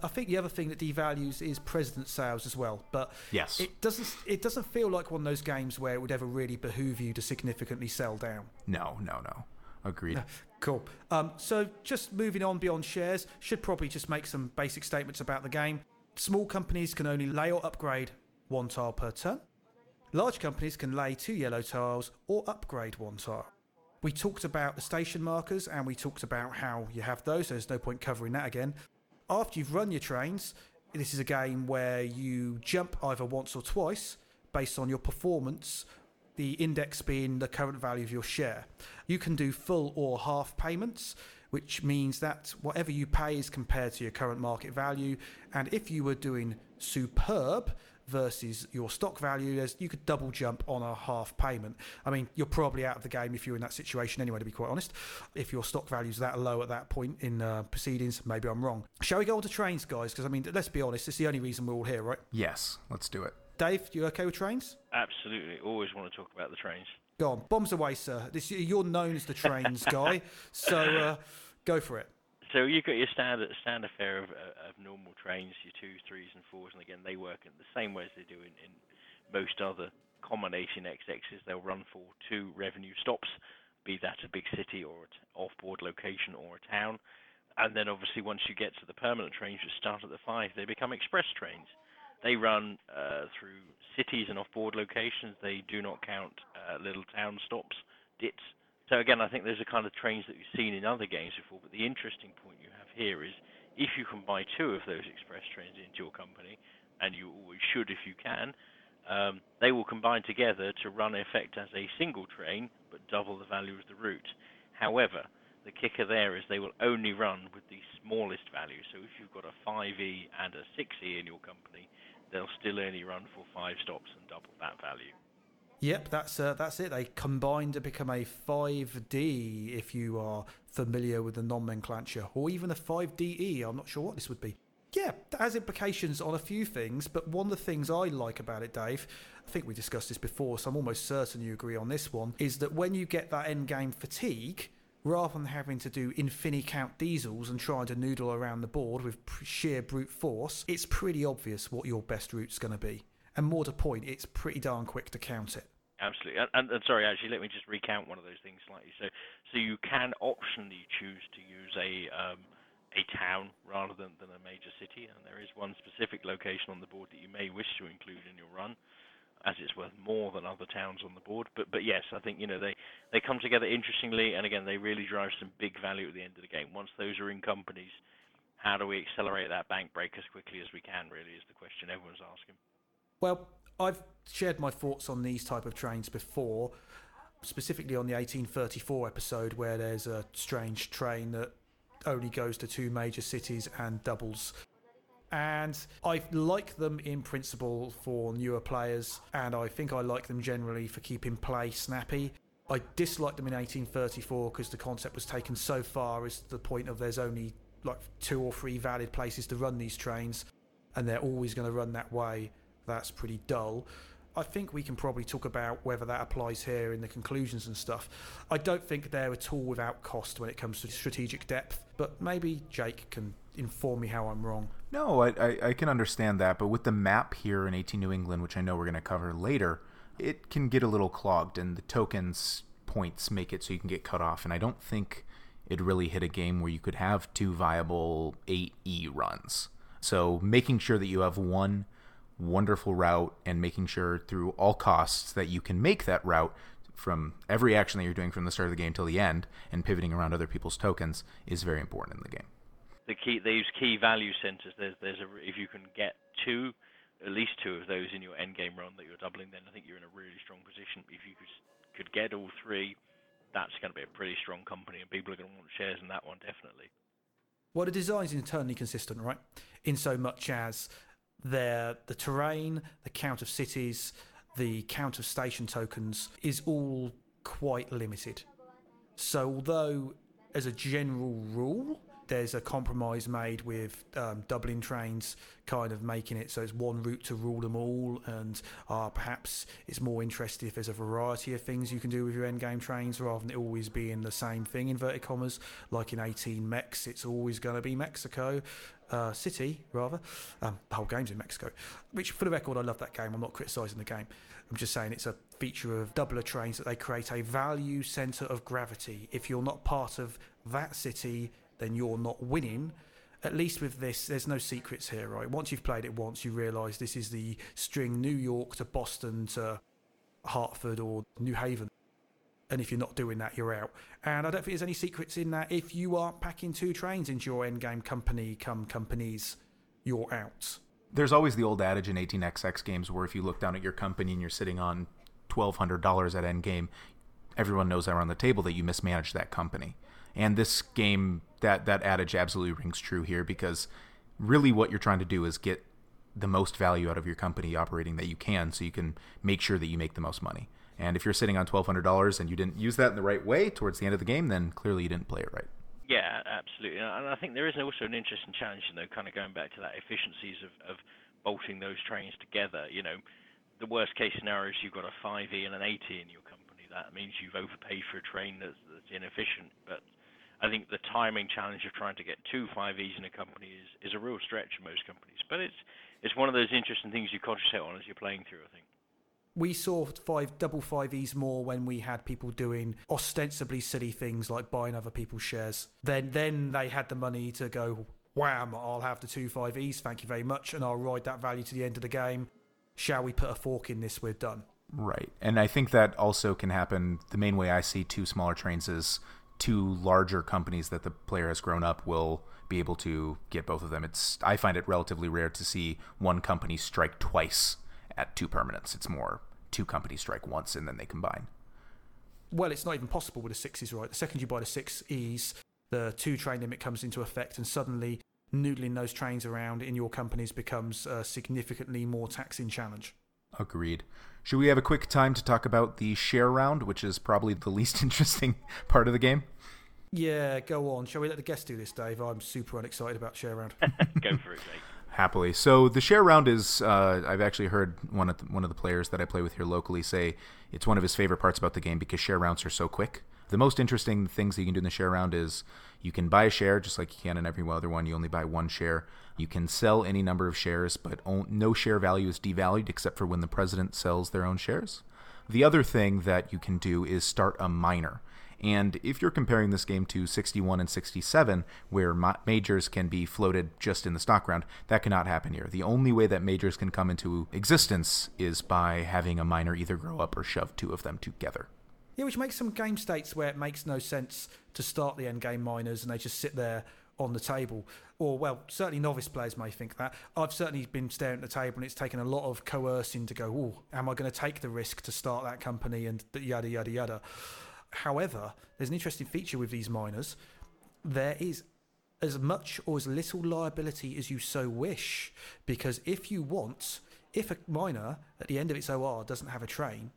I think the other thing that devalues is president sales as well. But yes, it doesn't it doesn't feel like one of those games where it would ever really behoove you to significantly sell down. No, no, no. Agreed. cool. Um, so just moving on beyond shares, should probably just make some basic statements about the game. Small companies can only lay or upgrade one tile per turn. Large companies can lay two yellow tiles or upgrade one tile. We talked about the station markers and we talked about how you have those. So there's no point covering that again after you've run your trains, this is a game where you jump either once or twice based on your performance, the index being the current value of your share. You can do full or half payments, which means that whatever you pay is compared to your current market value. And if you were doing superb, versus your stock value, there's, you could double jump on a half payment. I mean, you're probably out of the game if you're in that situation anyway, to be quite honest. If your stock value is that low at that point in uh, proceedings, maybe I'm wrong. Shall we go on to trains, guys? Because, I mean, let's be honest, it's the only reason we're all here, right? Yes, let's do it. Dave, you okay with trains? Absolutely. Always want to talk about the trains. Go on. Bombs away, sir. This, you're known as the trains guy, so uh, go for it. So you've got your standard standard fare of, uh, of normal trains, your twos, threes, and fours, and again they work in the same way as they do in, in most other combination XXs. They'll run for two revenue stops, be that a big city or an off-board location or a town, and then obviously once you get to the permanent trains, you start at the five. They become express trains. they run uh, through cities and off-board locations. They do not count uh, little town stops, dits. So again, I think there's a kind of trains that you've seen in other games before. But the interesting point you have here is if you can buy two of those express trains into your company, and you always should if you can, um, they will combine together to run effect as a single train, but double the value of the route. However, the kicker there is they will only run with the smallest value. So if you've got a 5e and a 6e in your company, they'll still only run for five stops and double that value. Yep, that's uh, that's it. They combine to become a 5D if you are familiar with the nomenclature, or even a 5DE. I'm not sure what this would be. Yeah, that has implications on a few things, but one of the things I like about it, Dave, I think we discussed this before, so I'm almost certain you agree on this one, is that when you get that end game fatigue, rather than having to do infini count diesels and trying to noodle around the board with sheer brute force, it's pretty obvious what your best route's going to be. And more to point, it's pretty darn quick to count it. Absolutely. And, and, sorry, actually, let me just recount one of those things slightly. So, so you can optionally choose to use a um, a town rather than, than a major city, and there is one specific location on the board that you may wish to include in your run, as it's worth more than other towns on the board. But but yes, I think you know they they come together interestingly, and again they really drive some big value at the end of the game. Once those are in companies, how do we accelerate that bank break as quickly as we can? Really is the question everyone's asking. Well, I've shared my thoughts on these type of trains before, specifically on the 1834 episode where there's a strange train that only goes to two major cities and doubles. And I like them in principle for newer players, and I think I like them generally for keeping play snappy. I disliked them in 1834 because the concept was taken so far as the point of there's only like two or three valid places to run these trains, and they're always going to run that way that's pretty dull. I think we can probably talk about whether that applies here in the conclusions and stuff. I don't think they're at all without cost when it comes to strategic depth, but maybe Jake can inform me how I'm wrong. No, I, I, I can understand that, but with the map here in 18 New England, which I know we're going to cover later, it can get a little clogged, and the tokens points make it so you can get cut off. And I don't think it really hit a game where you could have two viable 8E runs. So making sure that you have one wonderful route and making sure through all costs that you can make that route from every action that you're doing from the start of the game till the end and pivoting around other people's tokens is very important in the game. The key these key value centers there's there's a if you can get two at least two of those in your end game run that you're doubling then I think you're in a really strong position. If you could could get all three that's going to be a pretty strong company and people are going to want shares in that one definitely. Well, the design is internally consistent, right? In so much as there, the terrain, the count of cities, the count of station tokens is all quite limited. So, although as a general rule, there's a compromise made with um, doubler trains kind of making it so it's one route to rule them all, and uh, perhaps it's more interesting if there's a variety of things you can do with your endgame trains rather than it always being the same thing, inverted commas. Like in 18 Mex, it's always going to be Mexico. Uh, City, rather. Um, the whole game's in Mexico. Which, for the record, I love that game. I'm not criticising the game. I'm just saying it's a feature of doubler trains that they create a value centre of gravity. If you're not part of that city, then you're not winning. At least with this, there's no secrets here, right? Once you've played it once, you realise this is the string New York to Boston to Hartford or New Haven. And if you're not doing that, you're out. And I don't think there's any secrets in that. If you aren't packing two trains into your endgame company, come companies, you're out. There's always the old adage in 18xx games where if you look down at your company and you're sitting on $1,200 at endgame, everyone knows around the table that you mismanaged that company. And this game, that that adage absolutely rings true here because really what you're trying to do is get the most value out of your company operating that you can, so you can make sure that you make the most money. And if you're sitting on twelve hundred dollars and you didn't use that in the right way towards the end of the game, then clearly you didn't play it right. Yeah, absolutely. And I think there is also an interesting challenge, you know, kind of going back to that efficiencies of, of bolting those trains together. You know, the worst case scenario is you've got a 5e and an 8E in your company. That means you've overpaid for a train that's, that's inefficient. But I think the timing challenge of trying to get two 5Es in a company is, is a real stretch in most companies. But it's it's one of those interesting things you concentrate on as you're playing through, I think. We saw five double five E's more when we had people doing ostensibly silly things like buying other people's shares. Then then they had the money to go, wham, I'll have the two 5Es, thank you very much, and I'll ride that value to the end of the game. Shall we put a fork in this? We're done. Right. And I think that also can happen. The main way I see two smaller trains is two larger companies that the player has grown up will be able to get both of them. It's I find it relatively rare to see one company strike twice at two permanents. It's more two companies strike once and then they combine. Well, it's not even possible with the sixes, right? The second you buy the six E's, the two train limit comes into effect, and suddenly noodling those trains around in your companies becomes a significantly more taxing challenge. Agreed. Should we have a quick time to talk about the share round, which is probably the least interesting part of the game? Yeah, go on. Shall we let the guests do this, Dave? I'm super unexcited about share round. Go for it, Dave. Happily. So the share round is. Uh, I've actually heard one of the, one of the players that I play with here locally say it's one of his favorite parts about the game because share rounds are so quick. The most interesting things that you can do in the share round is you can buy a share just like you can in every other one. You only buy one share. You can sell any number of shares, but no share value is devalued except for when the president sells their own shares. The other thing that you can do is start a minor. And if you're comparing this game to 61 and 67, where ma- majors can be floated just in the stock round, that cannot happen here. The only way that majors can come into existence is by having a minor either grow up or shove two of them together. Yeah, which makes some game states where it makes no sense to start the end game minors and they just sit there on the table. Or, well, certainly novice players may think that. I've certainly been staring at the table and it's taken a lot of coercing to go, oh, am I going to take the risk to start that company and yada, yada, yada. However, there's an interesting feature with these minors. There is as much or as little liability as you so wish, because if you want, if a minor at the end of its OR doesn't have a train,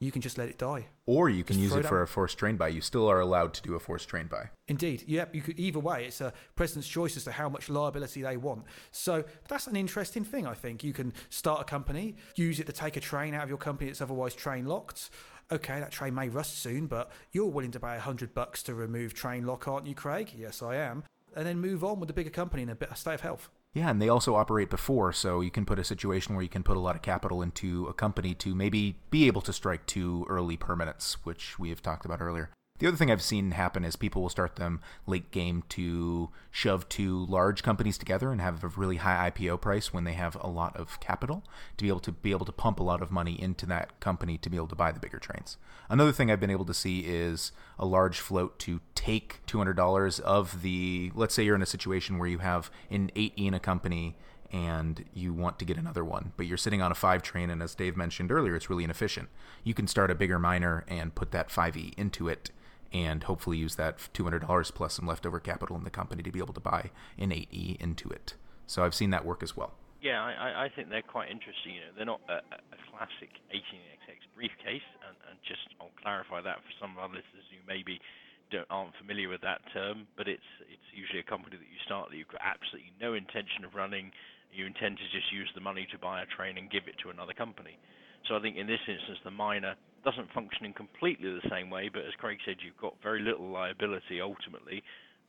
you can just let it die. Or you can just use it, for a forced train buy. You still are allowed to do a forced train buy. Indeed. Yep. You could, either way, it's a president's choice as to how much liability they want. So that's an interesting thing, I think. You can start a company, use it to take a train out of your company that's otherwise train locked okay, that train may rust soon, but you're willing to pay a hundred bucks to remove train lock, aren't you, Craig? Yes, I am. And then move on with the bigger company in a bit of state of health. Yeah, and they also operate before, so you can put a situation where you can put a lot of capital into a company to maybe be able to strike two early permanents, which we have talked about earlier. The other thing I've seen happen is people will start them late game to shove two large companies together and have a really high IPO price when they have a lot of capital to be able to be able to pump a lot of money into that company to be able to buy the bigger trains. Another thing I've been able to see is a large float to take $200 of the let's say you're in a situation where you have an 8E in a company and you want to get another one, but you're sitting on a 5 train and as Dave mentioned earlier it's really inefficient. You can start a bigger minor and put that 5E into it and hopefully use that $200 plus some leftover capital in the company to be able to buy an 8E into it. So I've seen that work as well. Yeah, I, I think they're quite interesting. You know, they're not a, a classic 18xx briefcase, and, and just I'll clarify that for some of our listeners who maybe don't, aren't familiar with that term. But it's it's usually a company that you start that you've got absolutely no intention of running. You intend to just use the money to buy a train and give it to another company. So I think in this instance, the minor doesn't function in completely the same way, but as Craig said, you've got very little liability ultimately,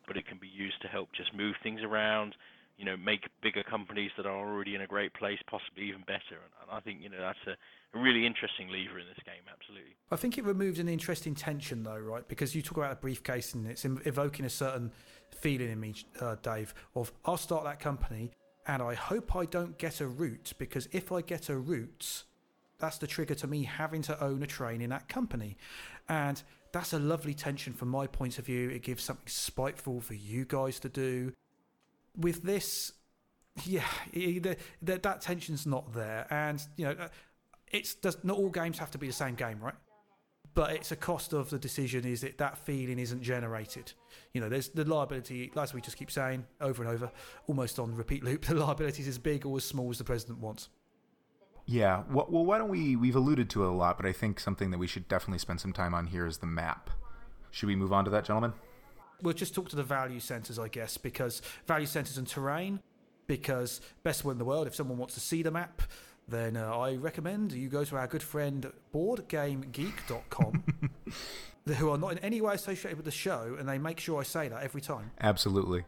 but it can be used to help just move things around, you know, make bigger companies that are already in a great place possibly even better. And, I think, you know, that's a, really interesting lever in this game, absolutely. I think it removes an interesting tension though, right? Because you talk about a briefcase and it's evoking a certain feeling in me, uh, Dave, of I'll start that company and I hope I don't get a route because if I get a route, that's the trigger to me having to own a train in that company. And that's a lovely tension from my point of view. It gives something spiteful for you guys to do. With this, yeah, it, that, that tension's not there. And, you know, uh, it's does not all games have to be the same game, right? But it's a cost of the decision is that that feeling isn't generated. You know, there's the liability, as we just keep saying over and over, almost on repeat loop, the liability is as big or as small as the president wants. Yeah. Well, well, why don't we? We've alluded to it a lot, but I think something that we should definitely spend some time on here is the map. Should we move on to that, gentlemen? We'll just talk to the value centers, I guess, because value centers and terrain. Because best one in the world, if someone wants to see the map, then uh, I recommend you go to our good friend BoardGameGeek.com, who are not in any way associated with the show, and they make sure I say that every time. Absolutely.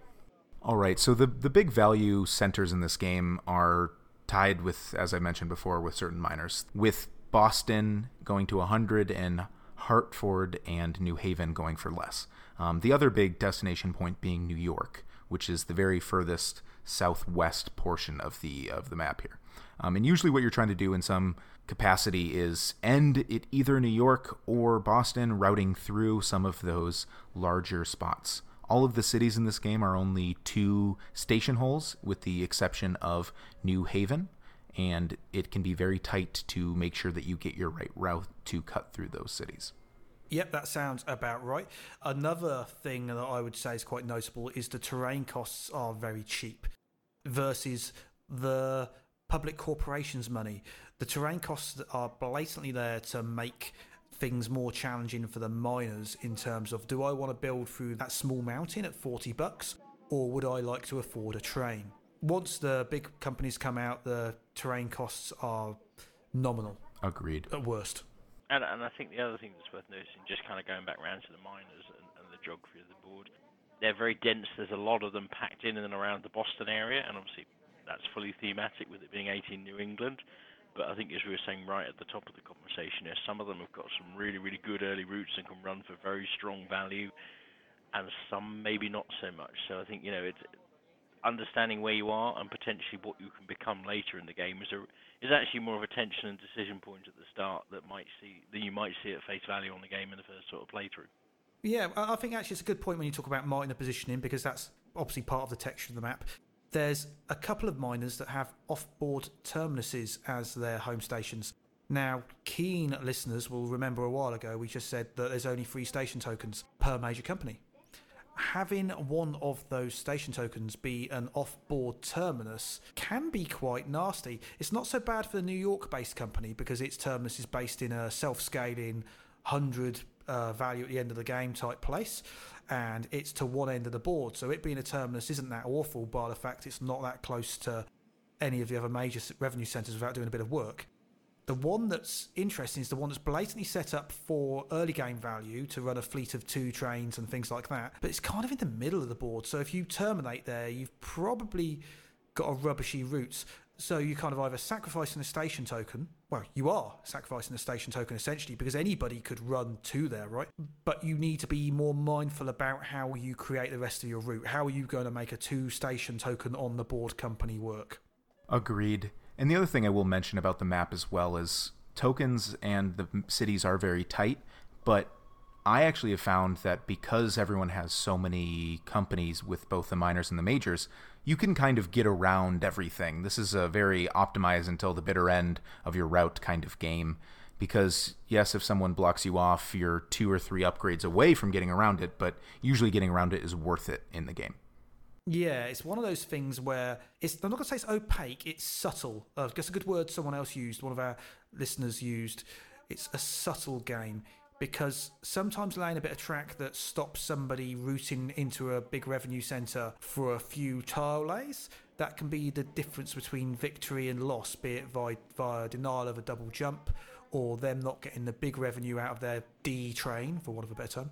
All right. So the the big value centers in this game are tied with, as I mentioned before, with certain minors. With Boston going to 100 and Hartford and New Haven going for less. Um, the other big destination point being New York, which is the very furthest southwest portion of the of the map here. Um, and usually, what you're trying to do in some capacity is end at either New York or Boston, routing through some of those larger spots. All of the cities in this game are only two station holes, with the exception of New Haven, and it can be very tight to make sure that you get your right route to cut through those cities. Yep, that sounds about right. Another thing that I would say is quite notable is the terrain costs are very cheap versus the public corporations' money. The terrain costs are blatantly there to make things more challenging for the minors in terms of do I want to build through that small mountain at 40 bucks or would I like to afford a train? Once the big companies come out, the terrain costs are nominal. Agreed. At worst. And, and I think the other thing that's worth noticing, just kind of going back round to the minors and, and the geography of the board, they're very dense. There's a lot of them packed in and around the Boston area, and obviously that's fully thematic with it being 18 New England. But I think, as we were saying right at the top of the conversation, is some of them have got some really, really good early routes and can run for very strong value, and some maybe not so much. So I think you know it's understanding where you are and potentially what you can become later in the game is a is actually more of a tension and decision point at the start that might see that you might see at face value on the game in the first sort of playthrough. Yeah, I think actually it's a good point when you talk about minor positioning because that's obviously part of the texture of the map. There's a couple of minors that have off-board terminuses as their home stations. Now, keen listeners will remember a while ago we just said that there's only three station tokens per major company having one of those station tokens be an off board terminus can be quite nasty. It's not so bad for the New York based company because its terminus is based in a self scaling 100 uh, value at the end of the game type place and it's to one end of the board. So it being a terminus isn't that awful by the fact it's not that close to any of the other major revenue centres without doing a bit of work. The one that's interesting is the one that's blatantly set up for early game value to run a fleet of two trains and things like that, but it's kind of in the middle of the board. So if you terminate there, you've probably got a rubbishy route. So you kind of either sacrificing a station token. Well, you are sacrificing a station token essentially because anybody could run to there, right? But you need to be more mindful about how you create the rest of your route. How are you going to make a two station token on the board company work? Agreed. And the other thing I will mention about the map as well is tokens and the cities are very tight, but I actually have found that because everyone has so many companies with both the minors and the majors, you can kind of get around everything. This is a very optimized until the bitter end of your route kind of game. Because, yes, if someone blocks you off, you're two or three upgrades away from getting around it, but usually getting around it is worth it in the game. Yeah, it's one of those things where it's. I'm not going to say it's opaque. It's subtle. Uh, just a good word someone else used. One of our listeners used. It's a subtle game because sometimes laying a bit of track that stops somebody routing into a big revenue centre for a few tile lays, that can be the difference between victory and loss, be it via, via denial of a double jump or them not getting the big revenue out of their D train, for want of a better term,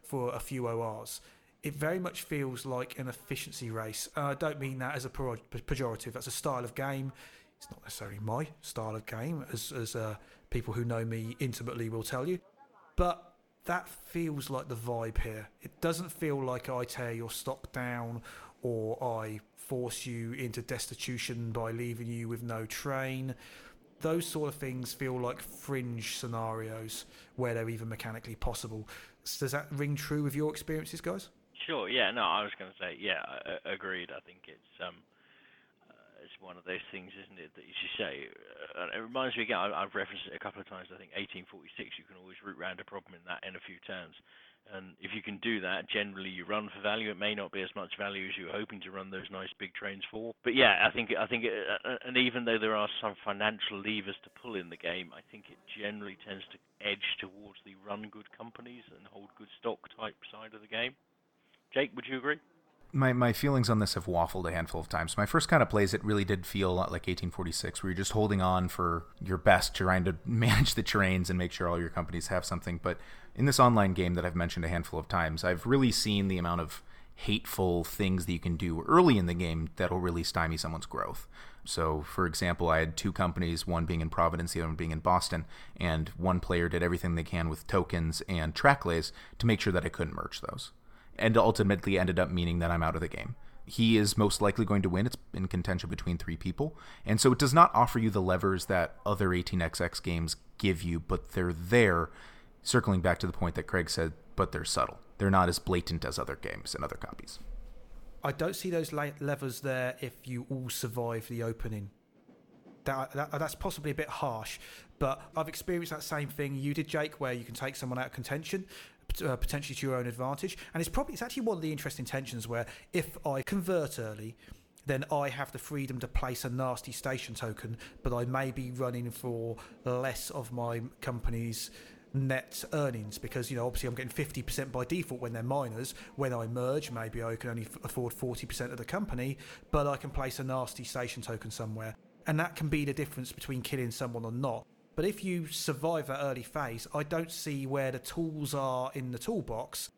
for a few ORs it very much feels like an efficiency race. And I don't mean that as a pejorative. That's a style of game. It's not necessarily my style of game, as, as uh, people who know me intimately will tell you. But that feels like the vibe here. It doesn't feel like I tear your stock down or I force you into destitution by leaving you with no train. Those sort of things feel like fringe scenarios where they're even mechanically possible. Does that ring true with your experiences, guys? Sure. Yeah. No, I was going to say, yeah, agreed. I think it's um, one of those things, isn't it, that you should say. Uh, it reminds me again. I, I've referenced it a couple of times. I think 1846. You can always root round a problem in that in a few turns. And if you can do that, generally you run for value. It may not be as much value as you were hoping to run those nice big trains for. But yeah, I think I think, it, uh, and even though there are some financial levers to pull in the game, I think it generally tends to edge towards the run good companies and hold good stock type side of the game. Jake, would you agree? My, my feelings on this have waffled a handful of times. My first kind of plays, it really did feel a lot like 1846, where you're just holding on for your best, trying to manage the terrains and make sure all your companies have something. But in this online game that I've mentioned a handful of times, I've really seen the amount of hateful things that you can do early in the game that'll really stymie someone's growth. So, for example, I had two companies, one being in Providence, the other being in Boston, and one player did everything they can with tokens and track lays to make sure that I couldn't merge those and ultimately ended up meaning that I'm out of the game. he is most likely going to win. It's in contention between three people. And so it does not offer you the levers that other 18xx games give you, but they're there, circling back to the point that Craig said, but they're subtle. They're not as blatant as other games and other copies. I don't see those levers there if you all survive the opening. That, that, that's possibly a bit harsh, but I've experienced that same thing you did, Jake, where you can take someone out of contention, uh, potentially to your own advantage. And it's probably it's actually one of the interesting tensions where if I convert early, then I have the freedom to place a nasty station token, but I may be running for less of my company's net earnings because you know obviously I'm getting 50% by default when they're minors. When I merge maybe I can only afford 40% of the company but I can place a nasty station token somewhere. And that can be the difference between killing someone or not but if you survive that early phase, I don't see where the tools are in the toolbox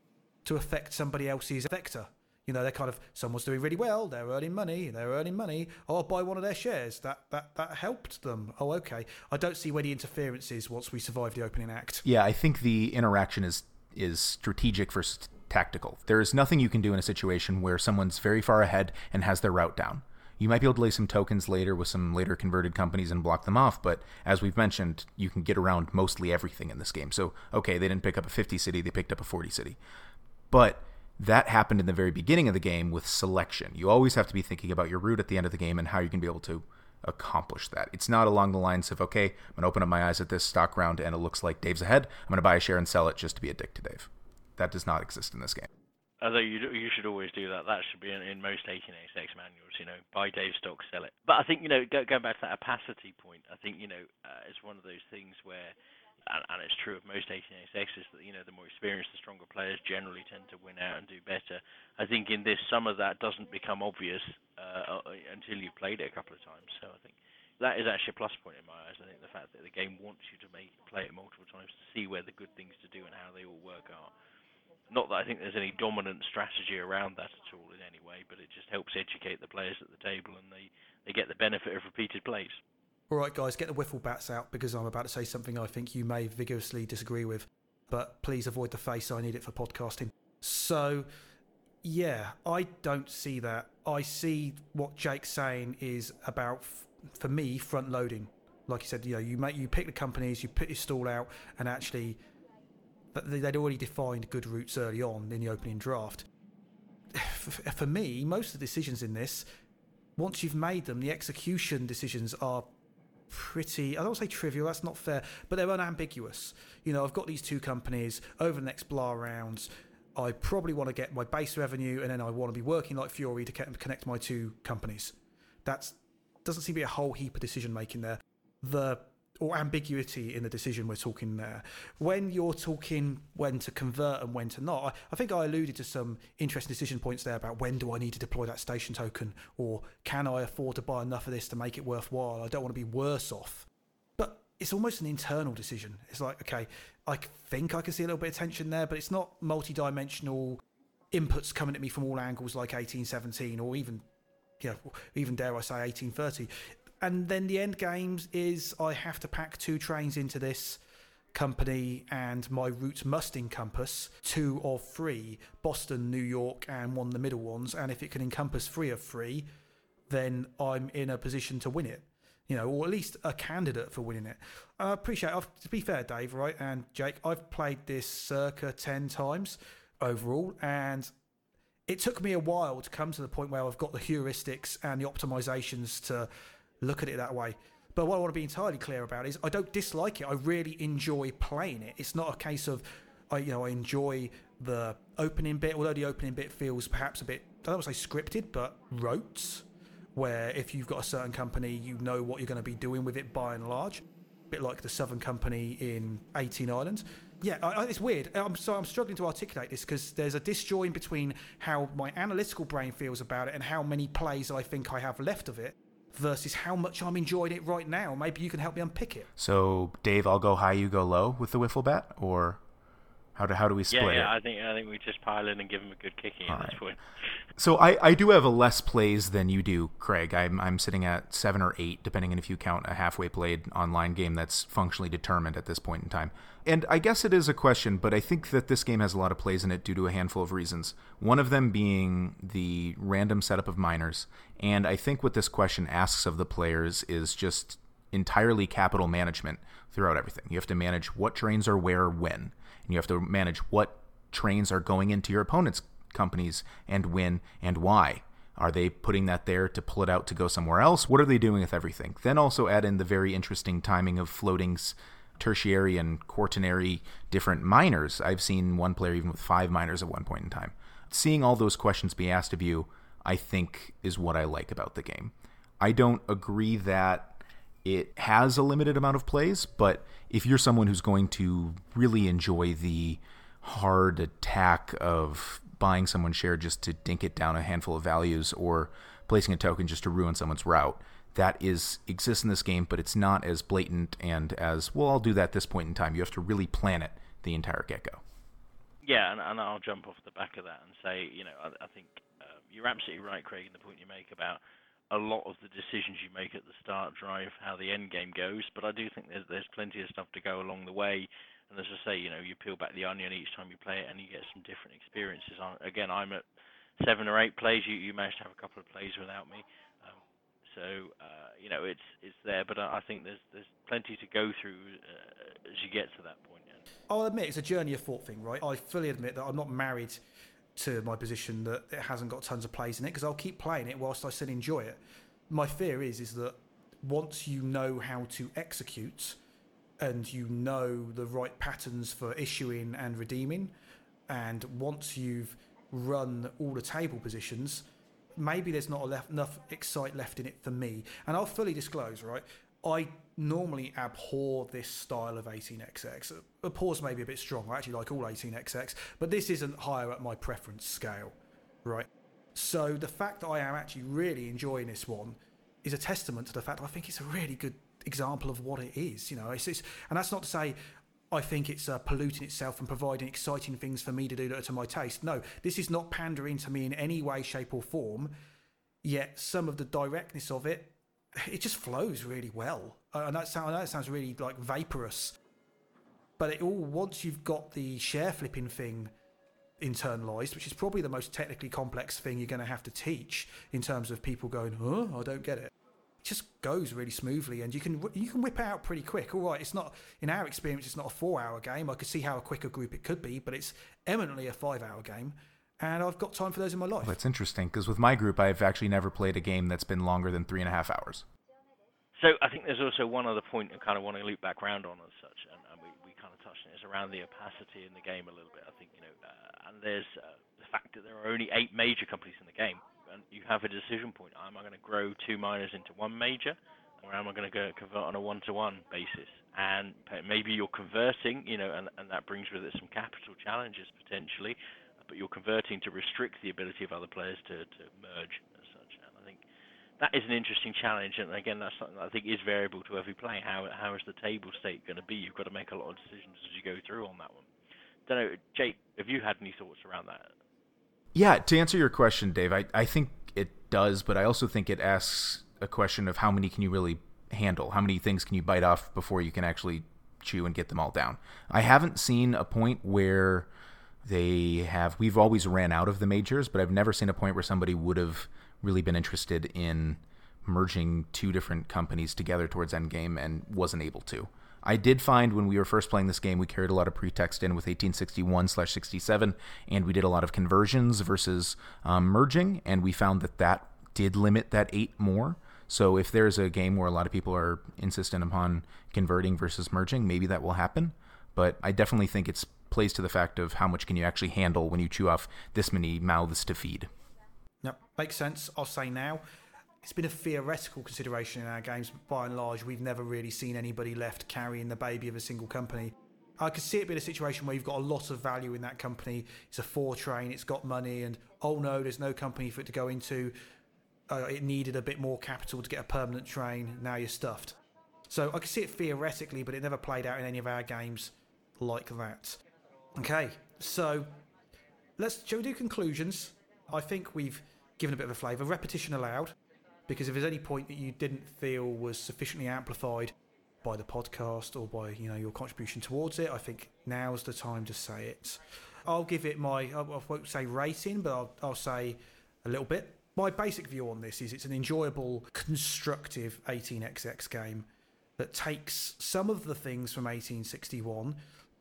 to affect somebody else's vector. You know, they're kind of someone's doing really well, they're earning money, they're earning money. Oh, buy one of their shares. That that that helped them. Oh, okay. I don't see where the interference is once we survive the opening act. Yeah, I think the interaction is is strategic versus tactical. There is nothing you can do in a situation where someone's very far ahead and has their route down. You might be able to lay some tokens later with some later converted companies and block them off, but as we've mentioned, you can get around mostly everything in this game. So, okay, they didn't pick up a 50 city, they picked up a 40 city. But that happened in the very beginning of the game with selection. You always have to be thinking about your route at the end of the game and how you can be able to accomplish that. It's not along the lines of, okay, I'm going to open up my eyes at this stock round and it looks like Dave's ahead. I'm going to buy a share and sell it just to be a dick to Dave. That does not exist in this game. Although you you should always do that. That should be in, in most 18xx manuals. You know, buy Dave stock, sell it. But I think you know, go, going back to that opacity point, I think you know, uh, it's one of those things where, and, and it's true of most 18xx's that you know, the more experienced, the stronger players generally tend to win out and do better. I think in this, some of that doesn't become obvious uh, uh, until you've played it a couple of times. So I think that is actually a plus point in my eyes. I think the fact that the game wants you to make play it multiple times to see where the good things to do and how they all work are. Not that I think there's any dominant strategy around that at all in any way, but it just helps educate the players at the table and they, they get the benefit of repeated plays. All right, guys, get the wiffle bats out because I'm about to say something I think you may vigorously disagree with, but please avoid the face. I need it for podcasting. So, yeah, I don't see that. I see what Jake's saying is about, for me, front loading. Like you said, you know, you make you pick the companies, you put your stall out, and actually they'd already defined good routes early on in the opening draft. For me, most of the decisions in this, once you've made them, the execution decisions are pretty I don't say trivial, that's not fair, but they're unambiguous. You know, I've got these two companies over the next blah rounds. I probably want to get my base revenue and then I want to be working like Fury to connect my two companies. That doesn't seem to be a whole heap of decision making there. The or ambiguity in the decision we're talking there. When you're talking when to convert and when to not, I, I, think I alluded to some interesting decision points there about when do I need to deploy that station token, or can I afford to buy enough of this to make it worthwhile? I don't want to be worse off. But it's almost an internal decision. It's like, okay, I think I can see a little bit of tension there, but it's not multi dimensional inputs coming at me from all angles like 1817 or even you know, even dare I say 1830 and then the end games is I have to pack two trains into this company and my route must encompass two of three Boston, New York, and one of the middle ones. And if it can encompass three of three, then I'm in a position to win it, you know, or at least a candidate for winning it. I appreciate it. To be fair, Dave, right, and Jake, I've played this circa 10 times overall, and it took me a while to come to the point where I've got the heuristics and the optimizations to look at it that way. But what I want to be entirely clear about is I don't dislike it. I really enjoy playing it. It's not a case of I you know I enjoy the opening bit, although the opening bit feels perhaps a bit I don't want to say scripted, but rote, where if you've got a certain company, you know what you're going to be doing with it by and large. A bit like the Southern Company in 18 Islands. Yeah, I, I, it's weird. I'm so I'm struggling to articulate this because there's a disjoin between how my analytical brain feels about it and how many plays I think I have left of it versus how much I'm enjoying it right now. Maybe you can help me unpick it. So, Dave, I'll go high, you go low with the wiffle bat, or How do how do we split yeah, yeah, it? I think I think we just pile in and give him a good kicking All at this point. So I, I do have a less plays than you do, Craig. I'm I'm sitting at seven or eight, depending on if you count a halfway played online game that's functionally determined at this point in time. And I guess it is a question, but I think that this game has a lot of plays in it due to a handful of reasons. One of them being the random setup of minors. And I think what this question asks of the players is just entirely capital management throughout everything. You have to manage what trains are where when, and you have to manage what trains are going into your opponent's companies and when and why. Are they putting that there to pull it out to go somewhere else? What are they doing with everything? Then also add in the very interesting timing of floatings, tertiary and quaternary different minors. I've seen one player even with five minors at one point in time. Seeing all those questions be asked of you, I think, is what I like about the game. I don't agree that it has a limited amount of plays, but if you're someone who's going to really enjoy the hard attack of buying someone's share just to dink it down a handful of values or placing a token just to ruin someone's route, that is exists in this game, but it's not as blatant and as well. I'll do that at this point in time. You have to really plan it the entire get go. Yeah, and, and I'll jump off the back of that and say, you know, I, I think uh, you're absolutely right, Craig, in the point you make about a lot of the decisions you make at the start drive how the end game goes. But I do think there's there's plenty of stuff to go along the way. And as I say, you know, you peel back the onion each time you play it, and you get some different experiences. I, again, I'm at seven or eight plays. You you managed to have a couple of plays without me. Um, so uh, you know it's it's there, but I I think there's there's plenty to go through uh, as you get to that point. I'll admit it's a journey of thought thing, right? I fully admit that I'm not married to my position that it hasn't got tons of plays in it because I'll keep playing it whilst I still enjoy it. My fear is is that once you know how to execute and you know the right patterns for issuing and redeeming, and once you've run all the table positions, maybe there's not enough excite left in it for me. And I'll fully disclose, right? I normally abhor this style of 18xx. Abhor's maybe a bit strong. I actually like all 18xx, but this isn't higher up my preference scale, right? So the fact that I am actually really enjoying this one is a testament to the fact I think it's a really good example of what it is. You know, it's, it's and that's not to say I think it's uh, polluting itself and providing exciting things for me to do that are to my taste. No, this is not pandering to me in any way, shape, or form. Yet some of the directness of it, it just flows really well. And that sound, that sounds really like vaporous. But it all once you've got the share flipping thing internalized, which is probably the most technically complex thing you're going to have to teach in terms of people going, "Huh, I don't get it." It just goes really smoothly, and you can you can whip it out pretty quick. All right, it's not in our experience, it's not a four-hour game. I could see how a quicker group it could be, but it's eminently a five-hour game, and I've got time for those in my life. Well, that's interesting because with my group, I've actually never played a game that's been longer than three and a half hours. So I think there's also one other point I kind of want to loop back round on as such, and, and we, we kind of touched on it, is around the opacity in the game a little bit. I think, you know, uh, and there's uh, the fact that there are only eight major companies in the game, and you have a decision point. Am I going to grow two minors into one major, or am I going to go convert on a one-to-one basis? And maybe you're converting, you know, and, and that brings with it some capital challenges potentially, but you're converting to restrict the ability of other players to, to merge as such. And I think that is an interesting challenge, and again, that's something that I think is variable to every play. How how is the table state going to be? You've got to make a lot of decisions as you go through on that one. Don't know, Jake. Have you had any thoughts around that? Yeah, to answer your question, Dave, I, I think it does, but I also think it asks a question of how many can you really handle? How many things can you bite off before you can actually chew and get them all down? I haven't seen a point where they have. We've always ran out of the majors, but I've never seen a point where somebody would have really been interested in merging two different companies together towards endgame and wasn't able to. I did find when we were first playing this game, we carried a lot of pretext in with 1861 slash 67, and we did a lot of conversions versus um, merging, and we found that that did limit that eight more. So if there's a game where a lot of people are insistent upon converting versus merging, maybe that will happen. But I definitely think it's plays to the fact of how much can you actually handle when you chew off this many mouths to feed. Yep, makes sense. I'll say now. It's been a theoretical consideration in our games, but by and large, we've never really seen anybody left carrying the baby of a single company. I could see it being a situation where you've got a lot of value in that company. It's a four train, it's got money, and oh no, there's no company for it to go into. Uh, it needed a bit more capital to get a permanent train. Now you're stuffed. So I could see it theoretically, but it never played out in any of our games like that. Okay, so let's shall we do conclusions? I think we've given a bit of a flavour. Repetition allowed, because if there's any point that you didn't feel was sufficiently amplified by the podcast or by you know your contribution towards it, I think now's the time to say it. I'll give it my I won't say rating, but I'll, I'll say a little bit. My basic view on this is it's an enjoyable, constructive 18xx game that takes some of the things from 1861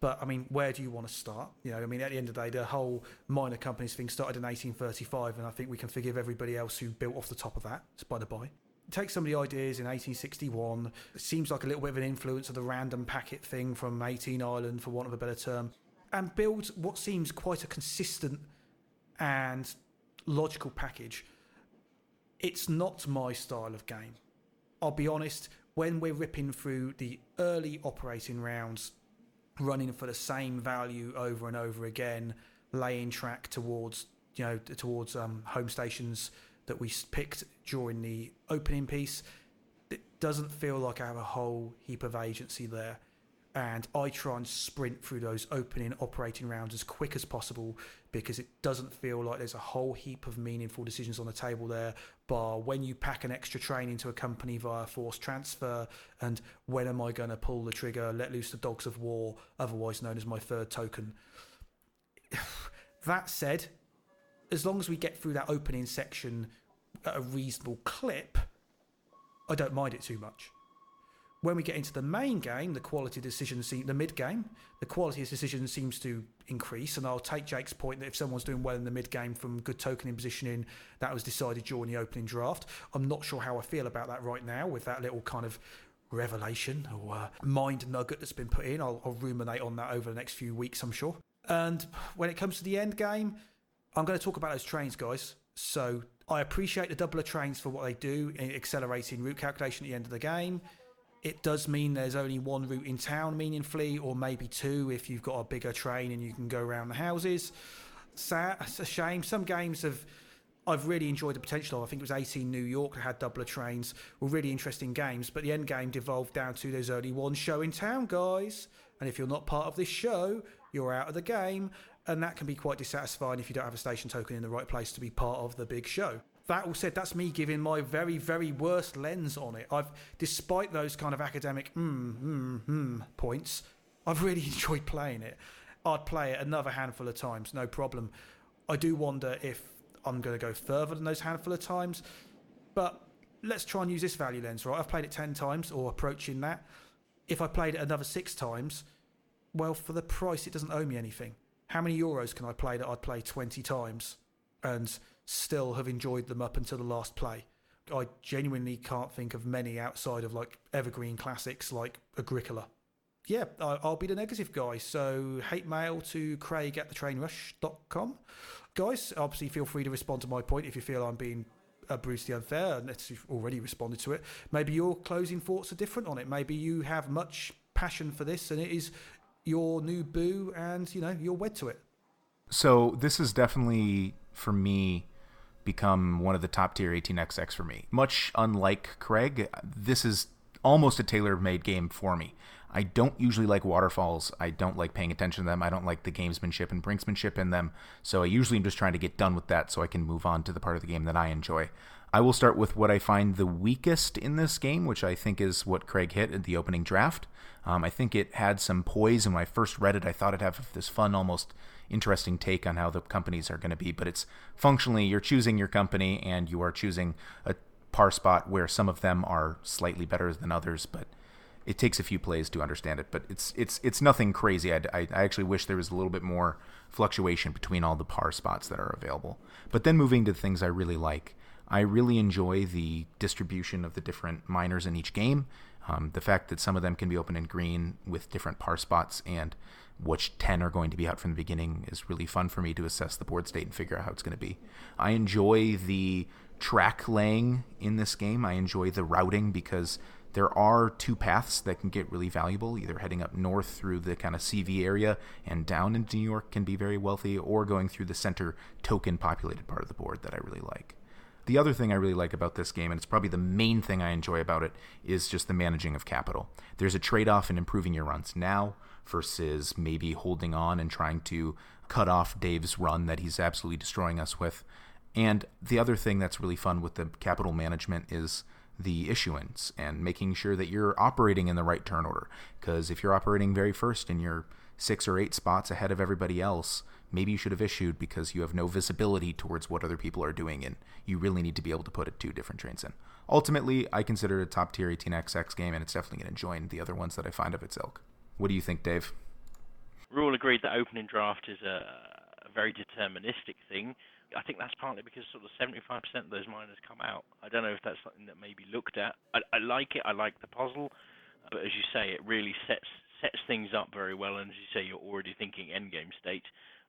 but I mean, where do you want to start? You know, I mean, at the end of the day, the whole minor companies thing started in 1835, and I think we can forgive everybody else who built off the top of that, by the by. Take some of the ideas in 1861. It seems like a little bit of an influence of the random packet thing from 18 Ireland, for want of a better term, and build what seems quite a consistent and logical package. It's not my style of game. I'll be honest, when we're ripping through the early operating rounds running for the same value over and over again, laying track towards you know towards um, home stations that we picked during the opening piece. It doesn't feel like I have a whole heap of agency there and I try and sprint through those opening operating rounds as quick as possible because it doesn't feel like there's a whole heap of meaningful decisions on the table there. Bar when you pack an extra train into a company via force transfer, and when am I going to pull the trigger, let loose the dogs of war, otherwise known as my third token. that said, as long as we get through that opening section at a reasonable clip, I don't mind it too much when we get into the main game, the quality decisions, the mid game, the quality of decisions seems to increase. And I'll take Jake's point that if someone's doing well in the mid game from good tokening positioning, that was decided during the opening draft. I'm not sure how I feel about that right now with that little kind of revelation or uh, mind nugget that's been put in. I'll, I'll ruminate on that over the next few weeks, I'm sure. And when it comes to the end game, I'm going to talk about those trains, guys. So I appreciate the doubler trains for what they do in accelerating route calculation at the end of the game. It does mean there's only one route in town, meaningfully, or maybe two if you've got a bigger train and you can go around the houses. Sad, it's a shame. Some games have. I've really enjoyed the potential of. I think it was 18 New York that had doubler trains. Were really interesting games, but the end game devolved down to there's only one show in town, guys. And if you're not part of this show, you're out of the game, and that can be quite dissatisfying if you don't have a station token in the right place to be part of the big show that all said, that's me giving my very, very worst lens on it. I've, despite those kind of academic hmm, hmm, hmm points, I've really enjoyed playing it. I'd play it another handful of times, no problem. I do wonder if I'm going to go further than those handful of times, but let's try and use this value lens, right? I've played it 10 times or approaching that. If I played it another six times, well, for the price, it doesn't owe me anything. How many euros can I play that I'd play 20 times? And still have enjoyed them up until the last play. I genuinely can't think of many outside of like evergreen classics like Agricola. Yeah, I'll be the negative guy. So hate mail to craig at thetrainrush.com. Guys, obviously feel free to respond to my point if you feel I'm being uh, brutally unfair, unless you've already responded to it. Maybe your closing thoughts are different on it. Maybe you have much passion for this and it is your new boo and, you know, you're wed to it. So this is definitely, for me, become one of the top tier 18xx for me. Much unlike Craig, this is almost a tailor made game for me. I don't usually like waterfalls. I don't like paying attention to them. I don't like the gamesmanship and brinksmanship in them. So I usually am just trying to get done with that so I can move on to the part of the game that I enjoy. I will start with what I find the weakest in this game, which I think is what Craig hit at the opening draft. Um, I think it had some poise, and when I first read it, I thought it'd have this fun, almost interesting take on how the companies are going to be. But it's functionally you're choosing your company and you are choosing a par spot where some of them are slightly better than others, but it takes a few plays to understand it. But it's it's it's nothing crazy. I, I, I actually wish there was a little bit more fluctuation between all the par spots that are available. But then moving to the things I really like. I really enjoy the distribution of the different minors in each game. Um, the fact that some of them can be open in green with different par spots and which 10 are going to be out from the beginning is really fun for me to assess the board state and figure out how it's going to be. I enjoy the track laying in this game. I enjoy the routing because there are two paths that can get really valuable. Either heading up north through the kind of CV area and down into New York can be very wealthy, or going through the center token populated part of the board that I really like. The other thing I really like about this game, and it's probably the main thing I enjoy about it, is just the managing of capital. There's a trade off in improving your runs now versus maybe holding on and trying to cut off Dave's run that he's absolutely destroying us with. And the other thing that's really fun with the capital management is the issuance and making sure that you're operating in the right turn order. Because if you're operating very first and you're six or eight spots ahead of everybody else, maybe you should have issued because you have no visibility towards what other people are doing, and you really need to be able to put two different trains in. Ultimately, I consider it a top tier 18xx game, and it's definitely going to join the other ones that I find of its ilk. What do you think, Dave? We're all agreed that opening draft is a, a very deterministic thing. I think that's partly because sort of 75% of those minors come out. I don't know if that's something that may be looked at. I, I like it. I like the puzzle, but as you say, it really sets sets things up very well. And as you say, you're already thinking endgame state.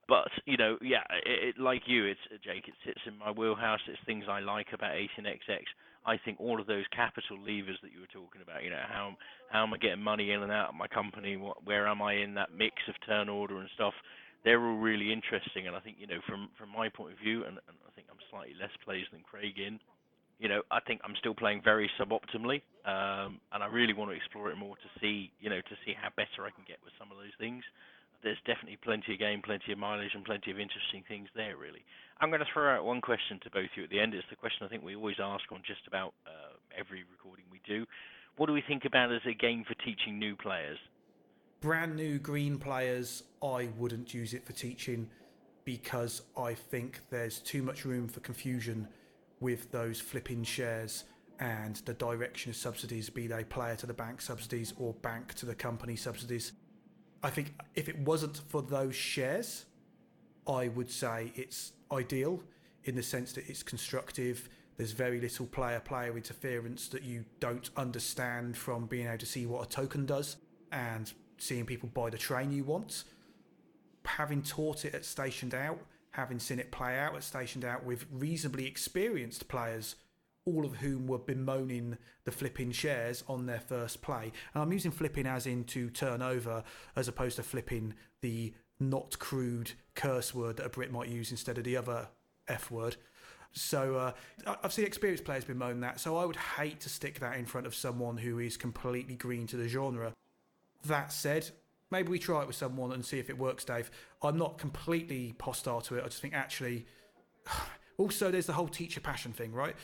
But you know, yeah, it, it, like you, it's Jake. It sits in my wheelhouse. It's things I like about 18xx. I think all of those capital levers that you were talking about, you know, how how am I getting money in and out of my company? What, where am I in that mix of turn order and stuff? They're all really interesting, and I think you know, from from my point of view, and, and I think I'm slightly less plays than Craig in. You know, I think I'm still playing very suboptimally, um, and I really want to explore it more to see, you know, to see how better I can get with some of those things there's definitely plenty of game, plenty of mileage, and plenty of interesting things there, really. I'm going to throw out one question to both of you at the end. It's the question I think we always ask on just about uh, every recording we do. What do we think about as a game for teaching new players? Brand new green players, I wouldn't use it for teaching because I think there's too much room for confusion with those flipping shares and the direction of subsidies, be they player to the bank subsidies or bank to the company subsidies. I think if it wasn't for those shares, I would say it's ideal in the sense that it's constructive. There's very little player player interference that you don't understand from being able to see what a token does and seeing people buy the train you want. Having taught it at Stationed Out, having seen it play out at Stationed Out with reasonably experienced players all of whom were bemoaning the flipping shares on their first play. And I'm using flipping as in to turn over as opposed to flipping the not crude curse word that a Brit might use instead of the other F word. So uh, I've seen experienced players bemoan that. So I would hate to stick that in front of someone who is completely green to the genre. That said, maybe we try it with someone and see if it works, Dave. I'm not completely hostile to it. I just think actually. Also, there's the whole teacher passion thing, right?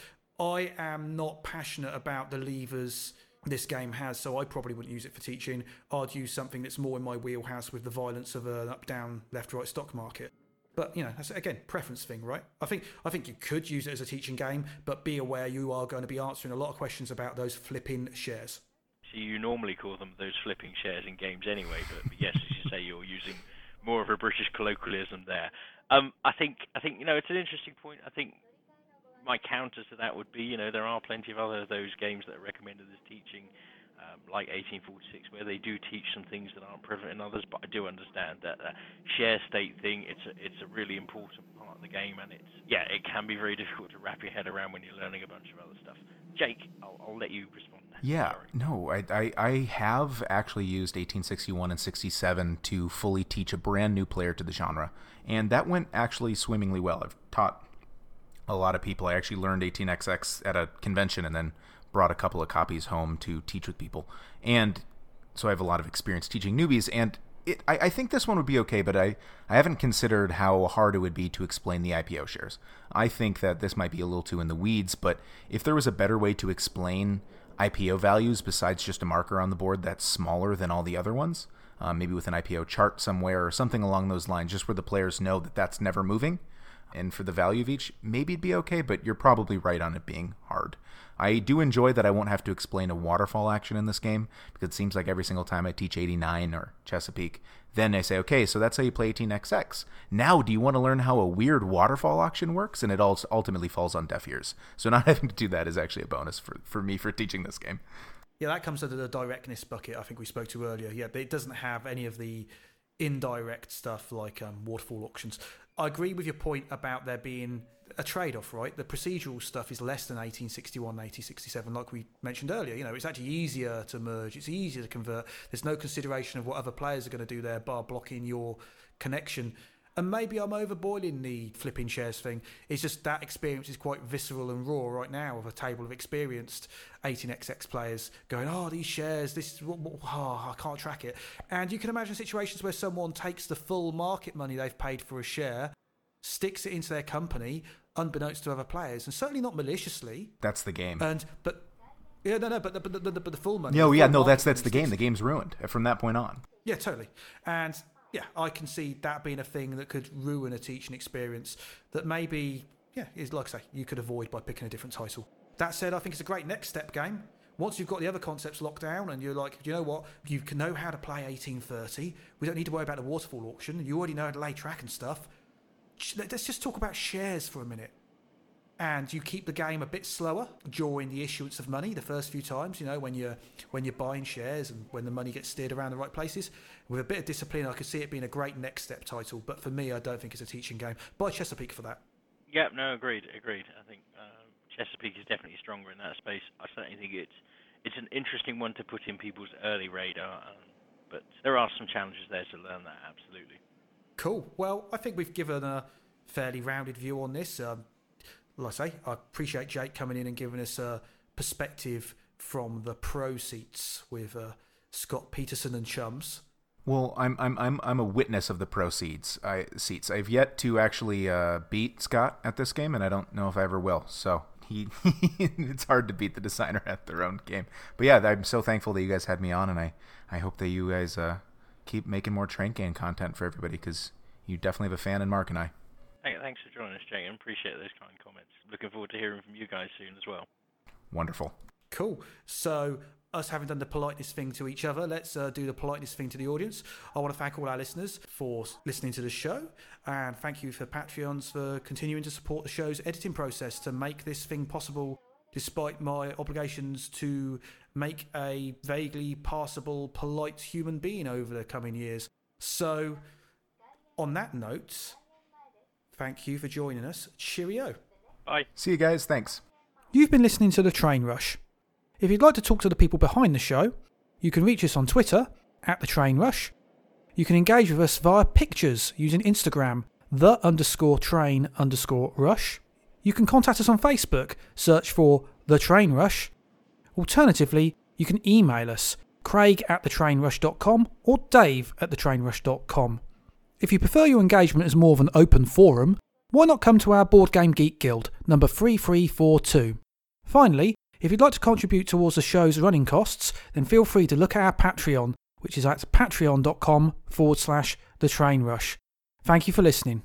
I am not passionate about the levers this game has, so I probably wouldn't use it for teaching. I'd use something that's more in my wheelhouse with the violence of an up, down, left, right stock market. But you know, that's again preference thing, right? I think I think you could use it as a teaching game, but be aware you are going to be answering a lot of questions about those flipping shares. So you normally call them those flipping shares in games anyway, but yes, as you say, you're using more of a British colloquialism there. Um, I think I think you know it's an interesting point. I think my counter to that would be, you know, there are plenty of other those games that are recommended as teaching, um, like 1846, where they do teach some things that aren't prevalent in others. But I do understand that uh, share state thing. It's a it's a really important part of the game, and it's yeah, it can be very difficult to wrap your head around when you're learning a bunch of other stuff. Jake, I'll, I'll let you respond. Yeah, Sorry. no, I, I, I have actually used 1861 and 67 to fully teach a brand new player to the genre, and that went actually swimmingly well. I've taught a lot of people. I actually learned 18xx at a convention and then brought a couple of copies home to teach with people. And so I have a lot of experience teaching newbies. And it, I, I, think this one would be okay, but I, I haven't considered how hard it would be to explain the IPO shares. I think that this might be a little too in the weeds, but if there was a better way to explain IPO values besides just a marker on the board that's smaller than all the other ones, uh, maybe with an IPO chart somewhere or something along those lines, just where the players know that that's never moving, and for the value of each, maybe it'd be okay, but you're probably right on it being hard. I do enjoy that I won't have to explain a waterfall auction in this game because it seems like every single time I teach 89 or Chesapeake, then I say, okay, so that's how you play 18xx. Now, do you want to learn how a weird waterfall auction works? And it all ultimately falls on deaf ears. So not having to do that is actually a bonus for, for me for teaching this game. Yeah, that comes under the directness bucket I think we spoke to earlier. Yeah, but it doesn't have any of the indirect stuff like um, waterfall auctions. I agree with your point about there being a trade off, right? The procedural stuff is less than 1861, 1867, like we mentioned earlier. You know, it's actually easier to merge, it's easier to convert. There's no consideration of what other players are going to do there, bar blocking your connection. And maybe I'm overboiling the flipping shares thing. It's just that experience is quite visceral and raw right now of a table of experienced 18xx players going, oh, these shares, this, oh, I can't track it. And you can imagine situations where someone takes the full market money they've paid for a share, sticks it into their company, unbeknownst to other players, and certainly not maliciously. That's the game. And but yeah, no, no, but the, but the, but the full money. No, yeah, no, that's that's the game. The game's ruined from that point on. yeah, totally. And yeah, I can see that being a thing that could ruin a teaching experience that maybe, yeah, is like I say, you could avoid by picking a different title. That said, I think it's a great next step game. Once you've got the other concepts locked down and you're like, you know what, you can know how to play 1830. We don't need to worry about the waterfall auction. You already know how to lay track and stuff. Let's just talk about shares for a minute and you keep the game a bit slower during the issuance of money the first few times you know when you're when you're buying shares and when the money gets steered around the right places with a bit of discipline i could see it being a great next step title but for me i don't think it's a teaching game buy chesapeake for that Yeah, no, agreed, agreed. I think um, Chesapeake is definitely stronger in that space. I certainly think it's it's an interesting one to put in people's early radar, um, but there are some challenges there to learn that. Absolutely. cool well i think we've given a fairly rounded view on this um, like i say i appreciate jake coming in and giving us a perspective from the pro seats with uh, scott petersen and chums Well, I'm I'm I'm I'm a witness of the proceeds. I seats. I've yet to actually uh, beat Scott at this game, and I don't know if I ever will. So he, it's hard to beat the designer at their own game. But yeah, I'm so thankful that you guys had me on, and I I hope that you guys uh, keep making more train game content for everybody because you definitely have a fan in Mark and I. Thank- Thanks for joining us, Jake, and appreciate those kind comments. Looking forward to hearing from you guys soon as well. Wonderful. Cool. So, us having done the politeness thing to each other, let's uh, do the politeness thing to the audience. I want to thank all our listeners for listening to the show, and thank you for Patreons for continuing to support the show's editing process to make this thing possible, despite my obligations to make a vaguely passable, polite human being over the coming years. So, on that note, thank you for joining us. Cheerio. Bye. See you guys. Thanks. You've been listening to The Train Rush. If you'd like to talk to the people behind the show, you can reach us on Twitter at The Train Rush. You can engage with us via pictures using Instagram, the underscore train underscore rush. You can contact us on Facebook, search for The Train Rush. Alternatively, you can email us, craig at thetrainrush.com or dave at thetrainrush.com. If you prefer your engagement as more of an open forum, why not come to our Board Game Geek Guild, number 3342? Finally, if you'd like to contribute towards the show's running costs, then feel free to look at our Patreon, which is at patreon.com forward slash the train rush. Thank you for listening.